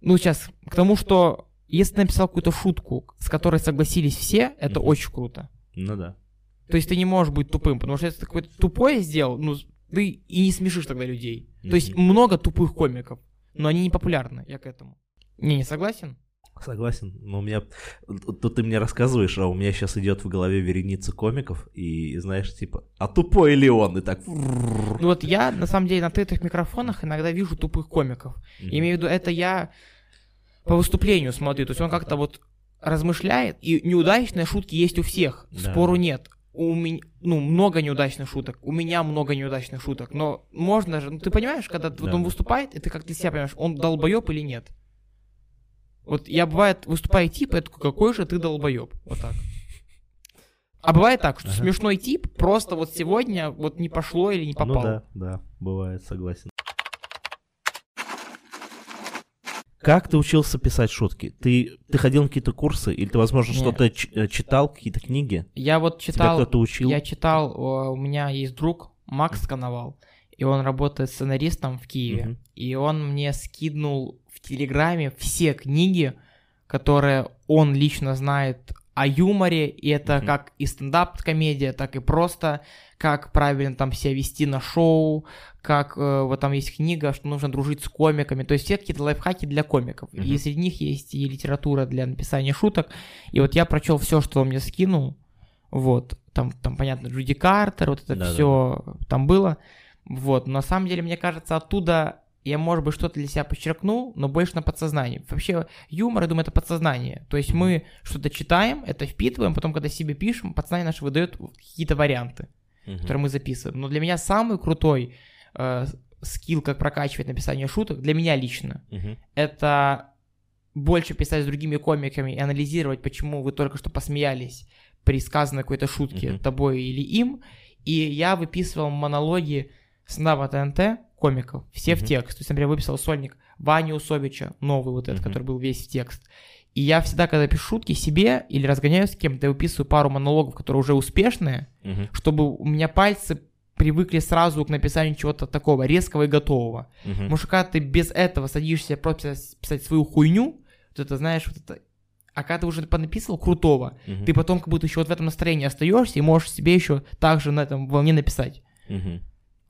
Ну, сейчас, к тому, что если ты написал какую-то шутку, с которой согласились все, это Мгм. очень круто. Ну да. То есть ты не можешь быть тупым, потому что если ты какое-то тупое сделал, ну, ты и не смешишь тогда людей. То есть много тупых комиков, но они не популярны, я к этому. Не, не согласен? Согласен. Но у меня... Тут ты мне рассказываешь, а у меня сейчас идет в голове вереница комиков, и знаешь, типа, а тупой ли он? И так... Ну вот я, на самом деле, на открытых микрофонах иногда вижу тупых комиков. Я имею в виду, это я по выступлению смотрю. То есть он как-то вот размышляет, и неудачные шутки есть у всех. Да, Спору нет. У меня, ну, много неудачных шуток. У меня много неудачных шуток. Но можно же, ну, ты понимаешь, когда вот Да, он да. выступает, и ты как для себя понимаешь, он долбоеб или нет. Вот я бывает выступаю тип, я такой, какой же ты долбоеб. Вот так. А бывает так, что Ага. смешной тип просто вот сегодня вот не пошло или не попал. Ну да, да, бывает, согласен. Как ты учился писать шутки? Ты, ты ходил на какие-то курсы? Или ты, возможно, что-то ч- э, читал, какие-то книги? Я вот Тебя читал, кто-то учил? я читал, у меня есть друг Макс Коновал, и он работает сценаристом в Киеве, Мгм. и он мне скиднул в Телеграме все книги, которые он лично знает о юморе, и это Мгм. как и стендап-комедия, так и просто как правильно там себя вести на шоу, как э, вот там есть книга, что нужно дружить с комиками, то есть все какие-то лайфхаки для комиков. И Мгм. среди них есть и литература для написания шуток. И вот я прочел все, что он мне скинул, вот. там, там понятно, Джуди Картер, вот это Да-да-да. все там было. Вот, но на самом деле, мне кажется, оттуда я, может быть, что-то для себя подчеркнул, но больше на подсознании. Вообще, юмор, я думаю, это подсознание. То есть мы что-то читаем, это впитываем, потом, когда себе пишем, подсознание наше выдает какие-то варианты, Мгм. которые мы записываем. Но для меня самый крутой э, скилл, как прокачивать написание шуток, для меня лично, Мгм. это больше писать с другими комиками и анализировать, почему вы только что посмеялись при сказанной какой-то шутке Мгм. тобой или им. И я выписывал монологи стендапа ТНТ комиков, все в Мгм. текст. То есть, например, выписал сольник Вани Усовича, новый вот этот, Мгм. который был весь в текст. И я всегда, когда пишу шутки себе или разгоняюсь с кем-то, я выписываю пару монологов, которые уже успешные, Мгм. чтобы у меня пальцы привыкли сразу к написанию чего-то такого резкого и готового. Мгм. Потому что когда ты без этого садишься просто писать- свою хуйню, то это, знаешь, вот это... А когда ты уже понаписал крутого, Мгм. ты потом как будто еще вот в этом настроении остаешься и можешь себе еще также на этом волне написать. Мгм.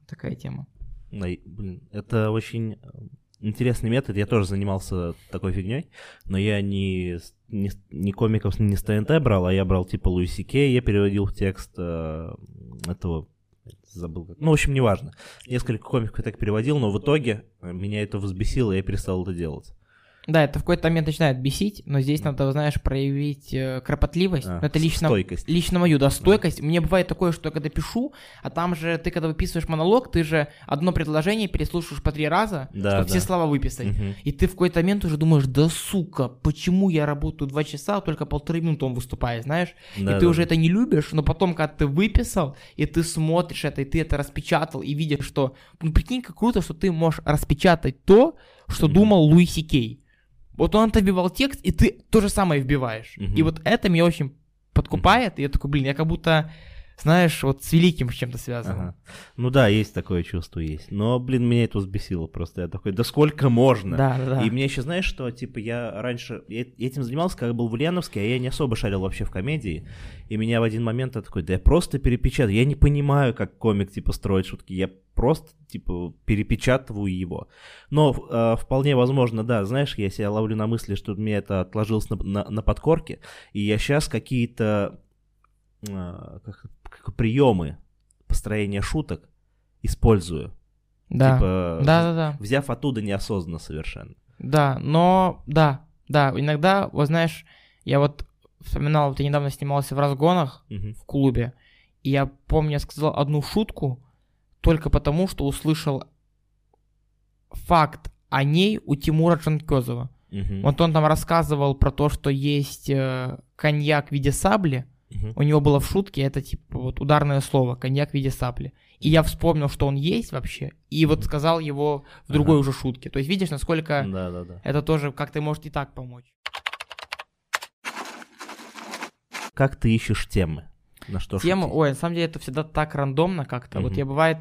Такая тема. Блин, это очень э, интересный метод. Я тоже занимался такой фигней, но я не, не, не комиков не с ТНТ брал, а я брал типа Луиси Кей, я переводил в текст э, этого забыл как. Ну, в общем, неважно. Несколько комиков я так переводил, но в итоге меня это взбесило, и я перестал это делать. Да, это в какой-то момент начинает бесить, но здесь надо, знаешь, проявить э, кропотливость. А, это лично, стойкость. лично мою, да, стойкость. Мне бывает такое, что я когда пишу, а там же ты, когда выписываешь монолог, ты же одно предложение переслушаешь по три раза, Да, чтобы да. все слова выписать. Мгм. И ты в какой-то момент уже думаешь, да сука, почему я работаю два часа, а только полторы минуты он выступает, знаешь? Да, и ты да, уже да. это не любишь, но потом, когда ты выписал, и ты смотришь это, и ты это распечатал, и видишь, что... Ну, прикинь, как круто, что ты можешь распечатать то, что Мгм. думал Луиси Кей. Вот он вбивал текст, и ты то же самое вбиваешь. Мгм. И вот это меня очень подкупает, и я такой, блин, я как будто, знаешь, вот с великим чем-то связан. Ага. Ну да, есть такое чувство, есть. Но, блин, меня это взбесило просто. Я такой, да сколько можно? Да, да. И мне еще, знаешь, что, типа, я раньше я этим занимался, когда был в Ульяновске, а я не особо шарил вообще в комедии. И меня в один момент я такой, да я просто перепечатаю. Я не понимаю, как комик, типа, строит шутки. Я просто, типа, перепечатываю его. Но э, вполне возможно, да, знаешь, я себя ловлю на мысли, что у меня это отложилось на, на, на подкорке, и я сейчас какие-то э, как, как приемы построения шуток использую. Да. Типа, да, да, да. взяв оттуда неосознанно совершенно. Да, но да, да, иногда, вот знаешь, я вот вспоминал, вот я недавно снимался в разгонах Мгм. в клубе, и я помню, я сказал одну шутку только потому, что услышал факт о ней у Тимура Джанкезова. Мгм. Вот он там рассказывал про то, что есть э, коньяк в виде сабли, У него было в шутке, это типа вот ударное слово, коньяк в виде сабли. И я вспомнил, что он есть вообще, и вот сказал его в другой Ага. уже шутке. То есть видишь, насколько Да, да, да. это тоже как-то может и так помочь. Как ты ищешь темы? На что Тема, шутить? ой, на самом деле это всегда так рандомно как-то. Вот Мгм. я бывает,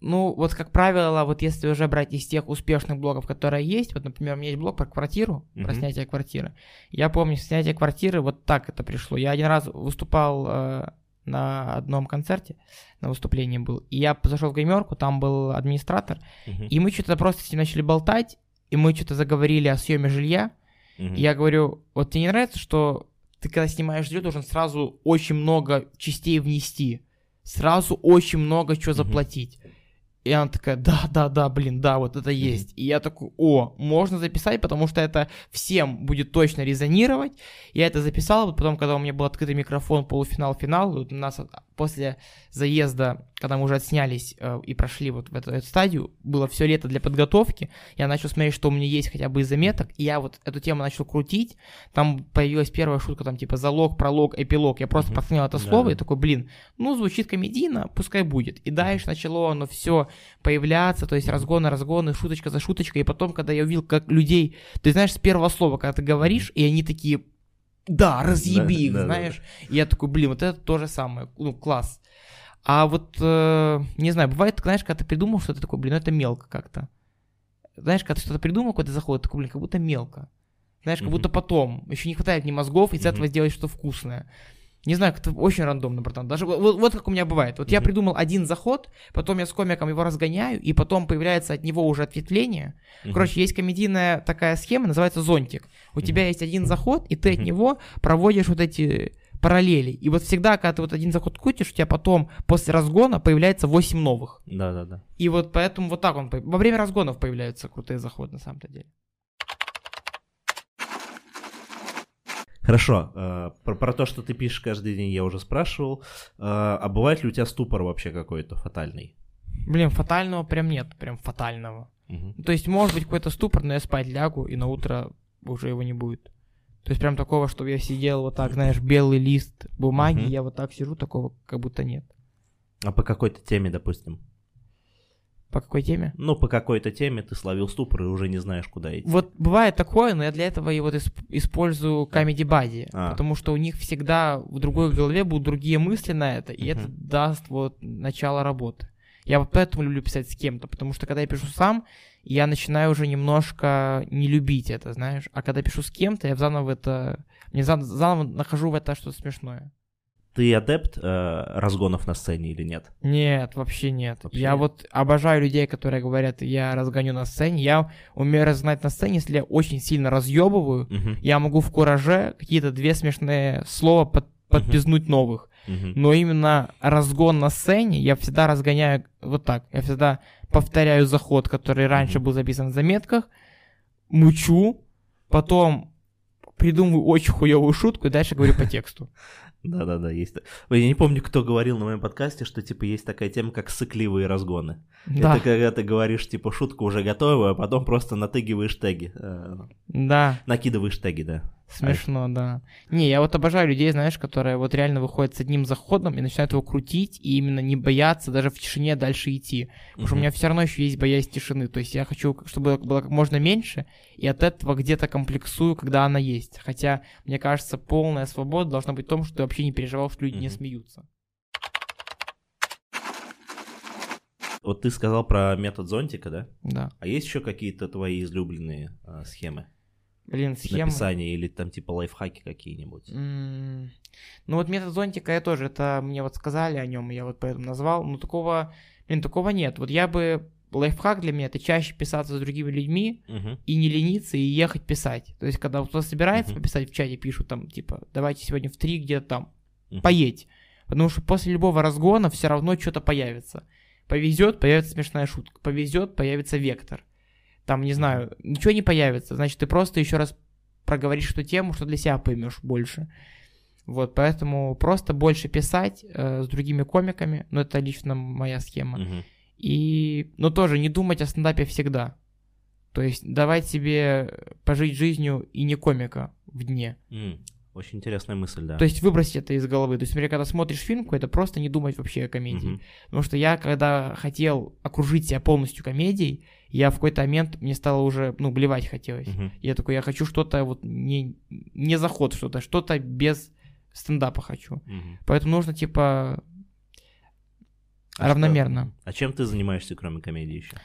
ну вот как правило, вот если уже брать из тех успешных блогов, которые есть, вот, например, у меня есть блог про квартиру, про Мгм. снятие квартиры. Я помню, снятие квартиры, вот так это пришло. Я один раз выступал э, на одном концерте, на выступлении был, и я зашел в гримерку, там был администратор, Мгм. и мы что-то просто с ним начали болтать, и мы что-то заговорили о съеме жилья, Мгм. И Я говорю, вот тебе не нравится, что ты когда снимаешь жилье, должен сразу очень много частей внести, сразу очень много чего Мгм. заплатить. И она такая, да, да, да, блин, да, вот это есть. И я такой, о, можно записать, потому что это всем будет точно резонировать. Я это записал, вот потом, когда у меня был открытый микрофон, полуфинал, финал, вот у нас после заезда, когда мы уже отснялись э, и прошли вот в эту, эту стадию, было все лето для подготовки, я начал смотреть, что у меня есть хотя бы из заметок, и я вот эту тему начал крутить, там появилась первая шутка, там типа залог, пролог, эпилог, я просто Мгм. подснял это Да. слово и такой, блин, ну звучит комедийно, пускай будет. И дальше начало оно все появляться, то есть разгоны, разгоны, шуточка за шуточкой, и потом, когда я увидел, как людей, ты знаешь, с первого слова, когда ты говоришь, и они такие, да, разъеби Да, их, да, да, знаешь, и я такой, блин, вот это то же самое, ну, класс. А вот, э, не знаю, бывает, знаешь, когда ты придумал что-то такое, блин, ну это мелко как-то. Знаешь, когда ты что-то придумал, какой-то заход, такой, блин, как будто мелко. Знаешь, как Мгм. будто потом. Еще не хватает ни мозгов, и с этого Мгм. сделать что-то вкусное. Не знаю, как-то очень рандомно, братан. Даже вот, вот- как у меня бывает. Вот я Мгм. придумал один заход, потом я с комиком его разгоняю, и потом появляется от него уже ответвление. Мгм. Короче, есть комедийная такая схема, называется зонтик. У Мгм. тебя есть один заход, и ты от Мгм. него проводишь вот эти параллели. И вот всегда, когда ты вот один заход крутишь, у тебя потом после разгона появляется 8 новых. Да-да-да. И вот поэтому вот так он... Во время разгонов появляются крутые заходы, на самом-то деле. Хорошо, э, про, про то, что ты пишешь каждый день, я уже спрашивал. Э, а бывает ли у тебя ступор вообще какой-то фатальный? Блин, фатального прям нет, прям фатального. Мгм. То есть может быть какой-то ступор, но я спать лягу, и на утро уже его не будет. То есть прям такого, чтобы я сидел вот так, знаешь, белый лист бумаги, Мгм. я вот так сижу, такого как будто нет. А по какой-то теме, допустим? По какой теме? Ну, по какой-то теме ты словил ступор и уже не знаешь, куда идти. Вот бывает такое, но я для этого и вот исп- использую Comedy Buddy, А. потому что у них всегда в другой голове будут другие мысли на это, и это Мгм. даст вот начало работы. Я вот поэтому люблю писать с кем-то, потому что когда я пишу сам, я начинаю уже немножко не любить это, знаешь, а когда пишу с кем-то, я заново это, мне зан- заново нахожу в это что-то смешное. Ты адепт э, разгонов на сцене или нет? Нет, вообще нет. Вообще я нет? вот обожаю людей, которые говорят, я разгоню на сцене. Я умею разгонять на сцене, если я очень сильно разъебываю, Мгм. я могу в кураже какие-то две смешные слова под- подпизнуть новых. Мгм. Но именно разгон на сцене я всегда разгоняю вот так. Я всегда повторяю заход, который раньше Мгм. был записан в заметках, мучу, потом придумываю очень хуевую шутку и дальше говорю по тексту. Да-да-да, есть. Я не помню, кто говорил на моем подкасте, что типа есть такая тема, как сыкливые разгоны. Да, Это когда ты говоришь, типа, шутку уже готовую, а потом просто натыгиваешь теги. э, да. накидываешь теги, да. Смешно, да. Не, я вот обожаю людей, знаешь, которые вот реально выходят с одним заходом и начинают его крутить, и именно не бояться даже в тишине дальше идти. Потому что у меня все равно еще есть боязнь тишины. То есть я хочу, чтобы было как можно меньше, и от этого где-то комплексую, когда она есть. Хотя, мне кажется, полная свобода должна быть в том, что ты вообще не переживал, что люди не Мгм. смеются. Вот ты сказал про метод зонтика, да? Да. А есть еще какие-то твои излюбленные а, схемы? Блин, схема... Написания или там типа лайфхаки какие-нибудь? М, Ну вот метод зонтика я тоже, это мне вот сказали о нем, я вот поэтому назвал, но такого, блин, такого нет. Вот я бы, лайфхак для меня, это чаще писаться с другими людьми Мгм. и не лениться и ехать писать. То есть когда кто-то собирается Мгм. пописать в чате, пишут там, типа, давайте сегодня в три где-то там, Мгм. поедь. Потому что после любого разгона все равно что-то появится. Повезет, появится смешная шутка. Повезет, появится вектор. Там, не знаю, ничего не появится. Значит, ты просто еще раз проговоришь эту тему, что для себя поймешь больше. Вот, поэтому просто больше писать э, с другими комиками. Ну, это лично моя схема. Мгм. И, но тоже не думать о стендапе всегда. То есть давать себе пожить жизнью и не комика в дне. М, Очень интересная мысль, да. То есть выбросить это из головы. То есть, например, когда смотришь фильм какой-то, просто не думать вообще о комедии. Мгм. Потому что я, когда хотел окружить себя полностью комедией, я в какой-то момент, мне стало уже, ну, блевать хотелось. Мгм. Я такой, я хочу что-то вот не, не заход что-то, что-то без стендапа хочу. Мгм. Поэтому нужно, типа, А равномерно. что- А чем ты занимаешься, кроме комедии еще?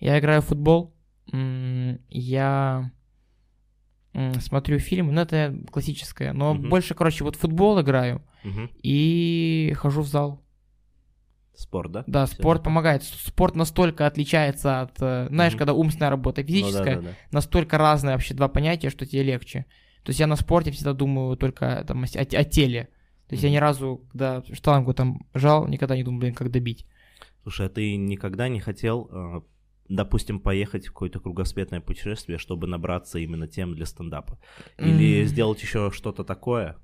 Я играю в футбол, я смотрю фильмы, ну это классическое, но Мгм. больше, короче, вот футбол играю Мгм. и хожу в зал. Спорт, да? Да, спорт помогает. С- Спорт настолько отличается от, э, знаешь, Мгм. когда умственная работа Ну физическая, да, да, да. настолько разные вообще два понятия, что тебе легче. То есть я на спорте всегда думаю только там, о, о- о теле. То есть я Мгм. ни разу, когда штангу там жал, никогда не думал, блин, как добить. Слушай, а ты никогда не хотел, э, допустим, поехать в какое-то кругосветное путешествие, чтобы набраться именно тем для стендапа? Или М. сделать еще что-то такое,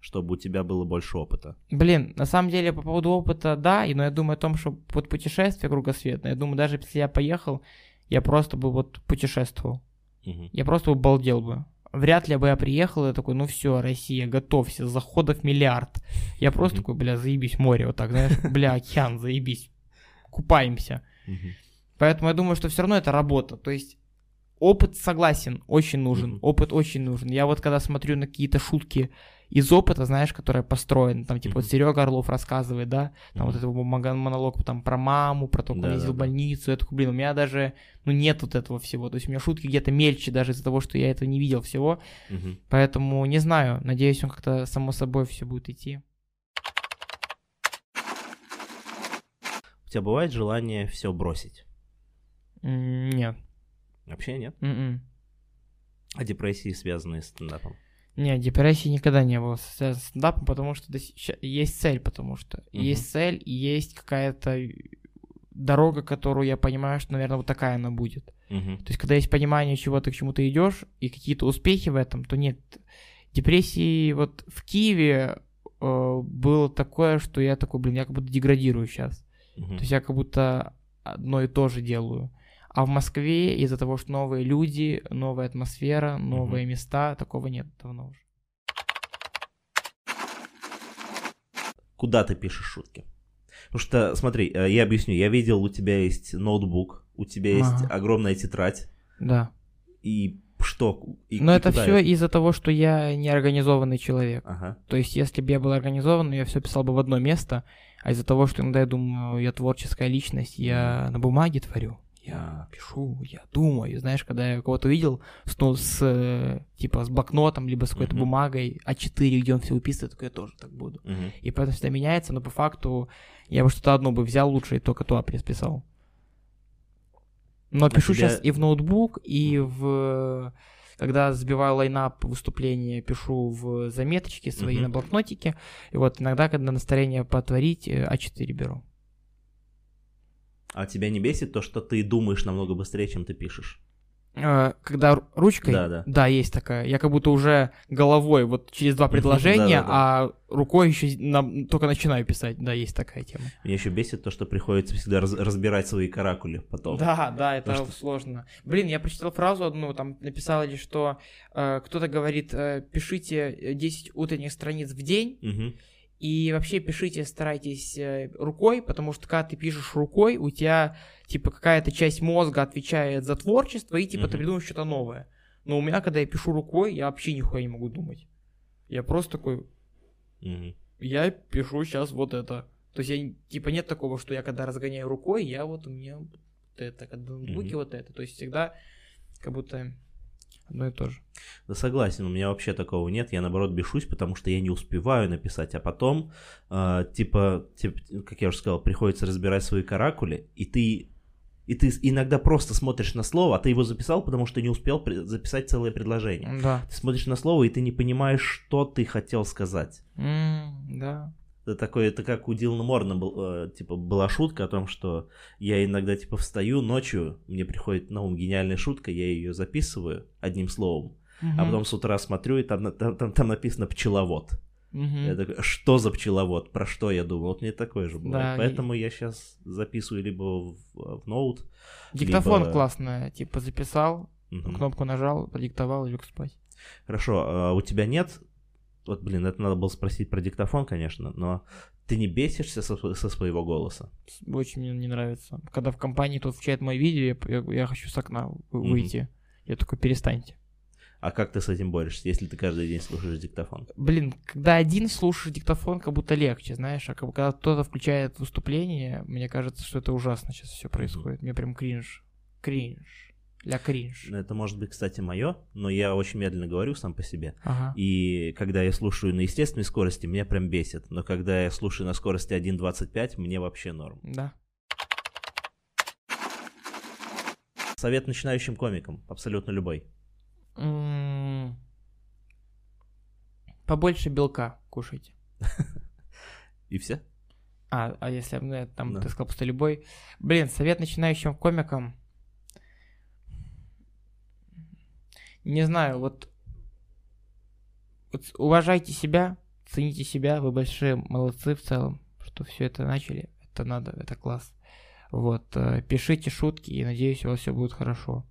чтобы у тебя было больше опыта? Блин, на самом деле, по поводу опыта, да, и, но я думаю о том, что вот путешествие кругосветное, я думаю, даже если я поехал, я просто бы вот путешествовал. Мгм. Я просто бы балдел бы. Вряд ли бы я приехал и такой, ну все, Россия, готовься, заходов миллиард. Я просто Мгм. такой, бля, заебись, море, вот так, знаешь, бля, океан, заебись, купаемся. Мгм. Поэтому я думаю, что все равно это работа. То есть опыт, согласен, очень нужен. Мгм. Опыт очень нужен. Я вот когда смотрю на какие-то шутки из опыта, знаешь, которые построены, там типа вот Мгм. Серега Орлов рассказывает, да, там вот Мгм. этот монолог там про маму, про то, как он ездил в больницу, я такой, блин, у меня даже, ну, нет вот этого всего. То есть у меня шутки где-то мельче даже из-за того, что я этого не видел всего. Мгм. Поэтому не знаю, надеюсь, он как-то само собой все будет идти. У тебя бывает желание все бросить? Нет. Вообще нет? М-м. А депрессии, связанные с стендапом? Не, депрессии никогда не было с стендапом, потому что есть цель, потому что угу. есть цель, и есть какая-то дорога, которую я понимаю, что, наверное, вот такая она будет. Угу. То есть, когда есть понимание, чего ты к чему ты идешь, и какие-то успехи в этом, то нет. Депрессии вот в Киеве э, было такое, что я такой, блин, я как будто деградирую сейчас. Угу. То есть я как будто одно и то же делаю. А в Москве из-за того, что новые люди, новая атмосфера, новые mm-hmm. места, такого нет давно уже. Куда ты пишешь шутки? Потому что, смотри, э, я объясню, я видел, у тебя есть ноутбук, у тебя есть ага. огромная тетрадь. Да. И что? И, Но и это все из-за того, что я неорганизованный человек. Ага. То есть, если бы я был организован, я все писал бы в одно место, а из-за того, что иногда я думаю, я творческая личность, я на бумаге творю я пишу, я думаю. Знаешь, когда я кого-то увидел с, ну, с э, типа с блокнотом, либо с какой-то mm-hmm. бумагой А4, где он все выписывает, так я тоже так буду. Mm-hmm. И поэтому всегда меняется, но по факту я бы что-то одно бы взял лучше и только то писал. Но а пишу тебя... сейчас и в ноутбук, и в когда сбиваю лайнап выступления, пишу в заметочки свои mm-hmm. на блокнотике. И вот иногда, когда настроение потворить, э, А4 беру. А тебя не бесит то, что ты думаешь намного быстрее, чем ты пишешь? А, когда ручкой? Да, да. Да, есть такая. Я как будто уже головой вот через два предложения, а рукой еще на, только начинаю писать. Да, есть такая тема. Меня еще бесит то, что приходится всегда раз, разбирать свои каракули потом. Да, да, это что... сложно. Блин, я прочитал фразу одну, там написали, что э, кто-то говорит, э, пишите 10 утренних страниц в день. Угу и вообще пишите, старайтесь э, рукой, потому что когда ты пишешь рукой, у тебя типа какая-то часть мозга отвечает за творчество, и типа uh-huh. ты придумаешь что-то новое. Но у меня, когда я пишу рукой, я вообще нихуя не могу думать. Я просто такой... Uh-huh. Я пишу сейчас вот это. То есть я типа нет такого, что я когда разгоняю рукой, я вот у меня вот это, когда на ноутбуке uh-huh. вот это. То есть всегда как будто одно и то же. Да согласен, у меня вообще такого нет. Я наоборот бешусь, потому что я не успеваю написать, а потом, э, типа, типа, как я уже сказал, приходится разбирать свои каракули, и ты и ты иногда просто смотришь на слово, а ты его записал, потому что не успел записать целое предложение. Да. Ты смотришь на слово, и ты не понимаешь, что ты хотел сказать. Mm, да. Это такое, это как у Дилана Морна был, э, типа, была шутка о том, что я иногда, типа, встаю ночью, мне приходит на ум гениальная шутка, я ее записываю одним словом, угу. а потом с утра смотрю, и там, там, там, там написано «пчеловод». Угу. Я такой, что за пчеловод? Про что я думал? Вот мне такое же было. Да, Поэтому и... я сейчас записываю либо в, в ноут. Диктофон либо... классно, типа записал, угу. кнопку нажал, продиктовал и лег спать. Хорошо, а у тебя нет вот, блин, это надо было спросить про диктофон, конечно, но ты не бесишься со, со своего голоса? Очень мне не нравится. Когда в компании тут включает мое видео, я, я, я хочу с окна выйти. Mm-hmm. Я такой, перестаньте. А как ты с этим борешься, если ты каждый день слушаешь диктофон? Блин, когда один слушаешь диктофон, как будто легче, знаешь, а когда кто-то включает выступление, мне кажется, что это ужасно сейчас все происходит. Мне прям кринж. Кринж. Ля кринж. Ну, это может быть, кстати, мое, но я очень медленно говорю сам по себе. Ага. И когда я слушаю на естественной скорости, меня прям бесит. Но когда я слушаю на скорости 1.25, мне вообще норм. Да. Совет начинающим комикам, абсолютно любой. М-м. Побольше белка кушайте. И все? А, а если ну, там ты сказал просто любой. Блин, совет начинающим комикам не знаю, вот, вот уважайте себя, цените себя, вы большие молодцы в целом, что все это начали, это надо, это класс. Вот, э, пишите шутки, и надеюсь, у вас все будет хорошо.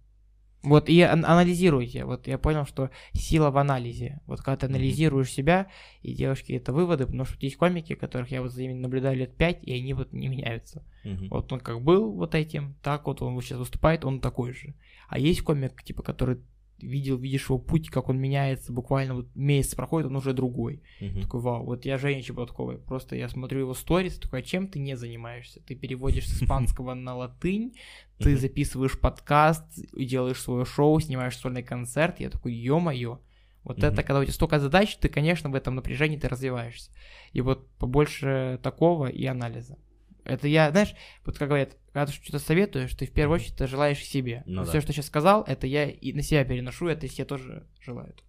Вот, и анализируйте. Вот я понял, что сила в анализе. Вот когда ты анализируешь себя и делаешь какие-то выводы, потому что есть комики, которых я вот за ними наблюдаю лет пять, и они вот не меняются. Mm-hmm. Вот он как был вот этим, так вот он сейчас выступает, он такой же. А есть комик, типа, который видел, видишь его путь, как он меняется, буквально вот месяц проходит, он уже другой. Uh-huh. Такой, вау, вот я Женя Чеботковый, просто я смотрю его сторис, такой, а чем ты не занимаешься? Ты переводишь с испанского на латынь, ты записываешь подкаст, делаешь свое шоу, снимаешь сольный концерт, я такой, ё-моё, вот mm-hmm. это, когда у тебя столько задач, ты, конечно, в этом напряжении ты развиваешься. И вот побольше такого и анализа. Это я, знаешь, вот как говорят, когда ты что-то советуешь, ты в первую очередь ты желаешь себе. Ну, Все, да. что сейчас сказал, это я и на себя переношу, это все тоже желают.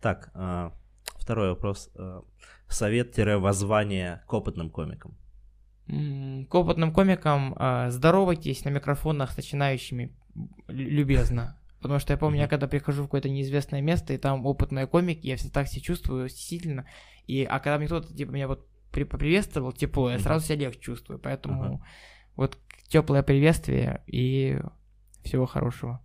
Так, а, второй вопрос. А, Совет-воззвание к опытным комикам. К опытным комикам а, здоровайтесь на микрофонах с начинающими лю- любезно. Потому что я помню, я Мгм. когда прихожу в какое-то неизвестное место, и там опытные комики, я всегда так себя чувствую стеснительно. И, а когда мне кто-то типа меня вот при- поприветствовал тепло, я сразу себя легче чувствую. Поэтому Ага. вот теплое приветствие и всего хорошего.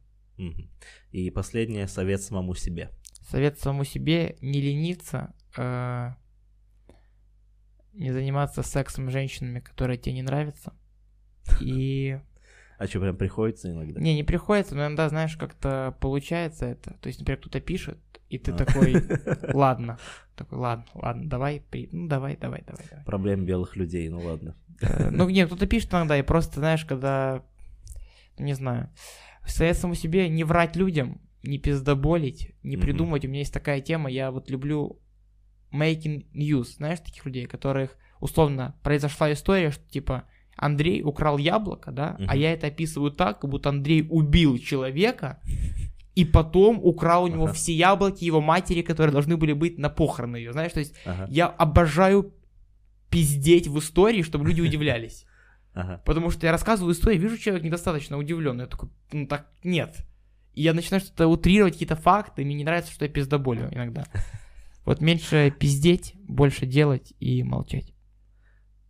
И последнее, совет самому себе. Совет самому себе не лениться, э, не заниматься сексом с женщинами, которые тебе не нравятся. И А что, прям приходится иногда? Не, не приходится, но иногда, знаешь, как-то получается это. То есть, например, кто-то пишет, и ты А. такой, ладно, такой, ладно, ладно, давай, при- ну давай, давай, давай, давай. Проблем белых людей, ну ладно. Э, Ну, нет, кто-то пишет иногда, и просто, знаешь, когда, не знаю, совет самому себе не врать людям, не пиздоболить, не придумать. У меня есть такая тема, я вот люблю making news, знаешь, таких людей, которых, условно, произошла история, что, типа, Андрей украл яблоко, да, а Мгм. я это описываю так, как будто Андрей убил человека, и потом украл у него Ага. все яблоки его матери, которые должны были быть на похороны ее, знаешь, то есть Ага, я обожаю пиздеть в истории, чтобы люди удивлялись. ага. Потому что я рассказываю историю, вижу человек недостаточно удивленный. Я такой, ну так нет. И я начинаю что-то утрировать, какие-то факты, и мне не нравится, что я пиздоболю иногда. Вот меньше пиздеть, больше делать и молчать.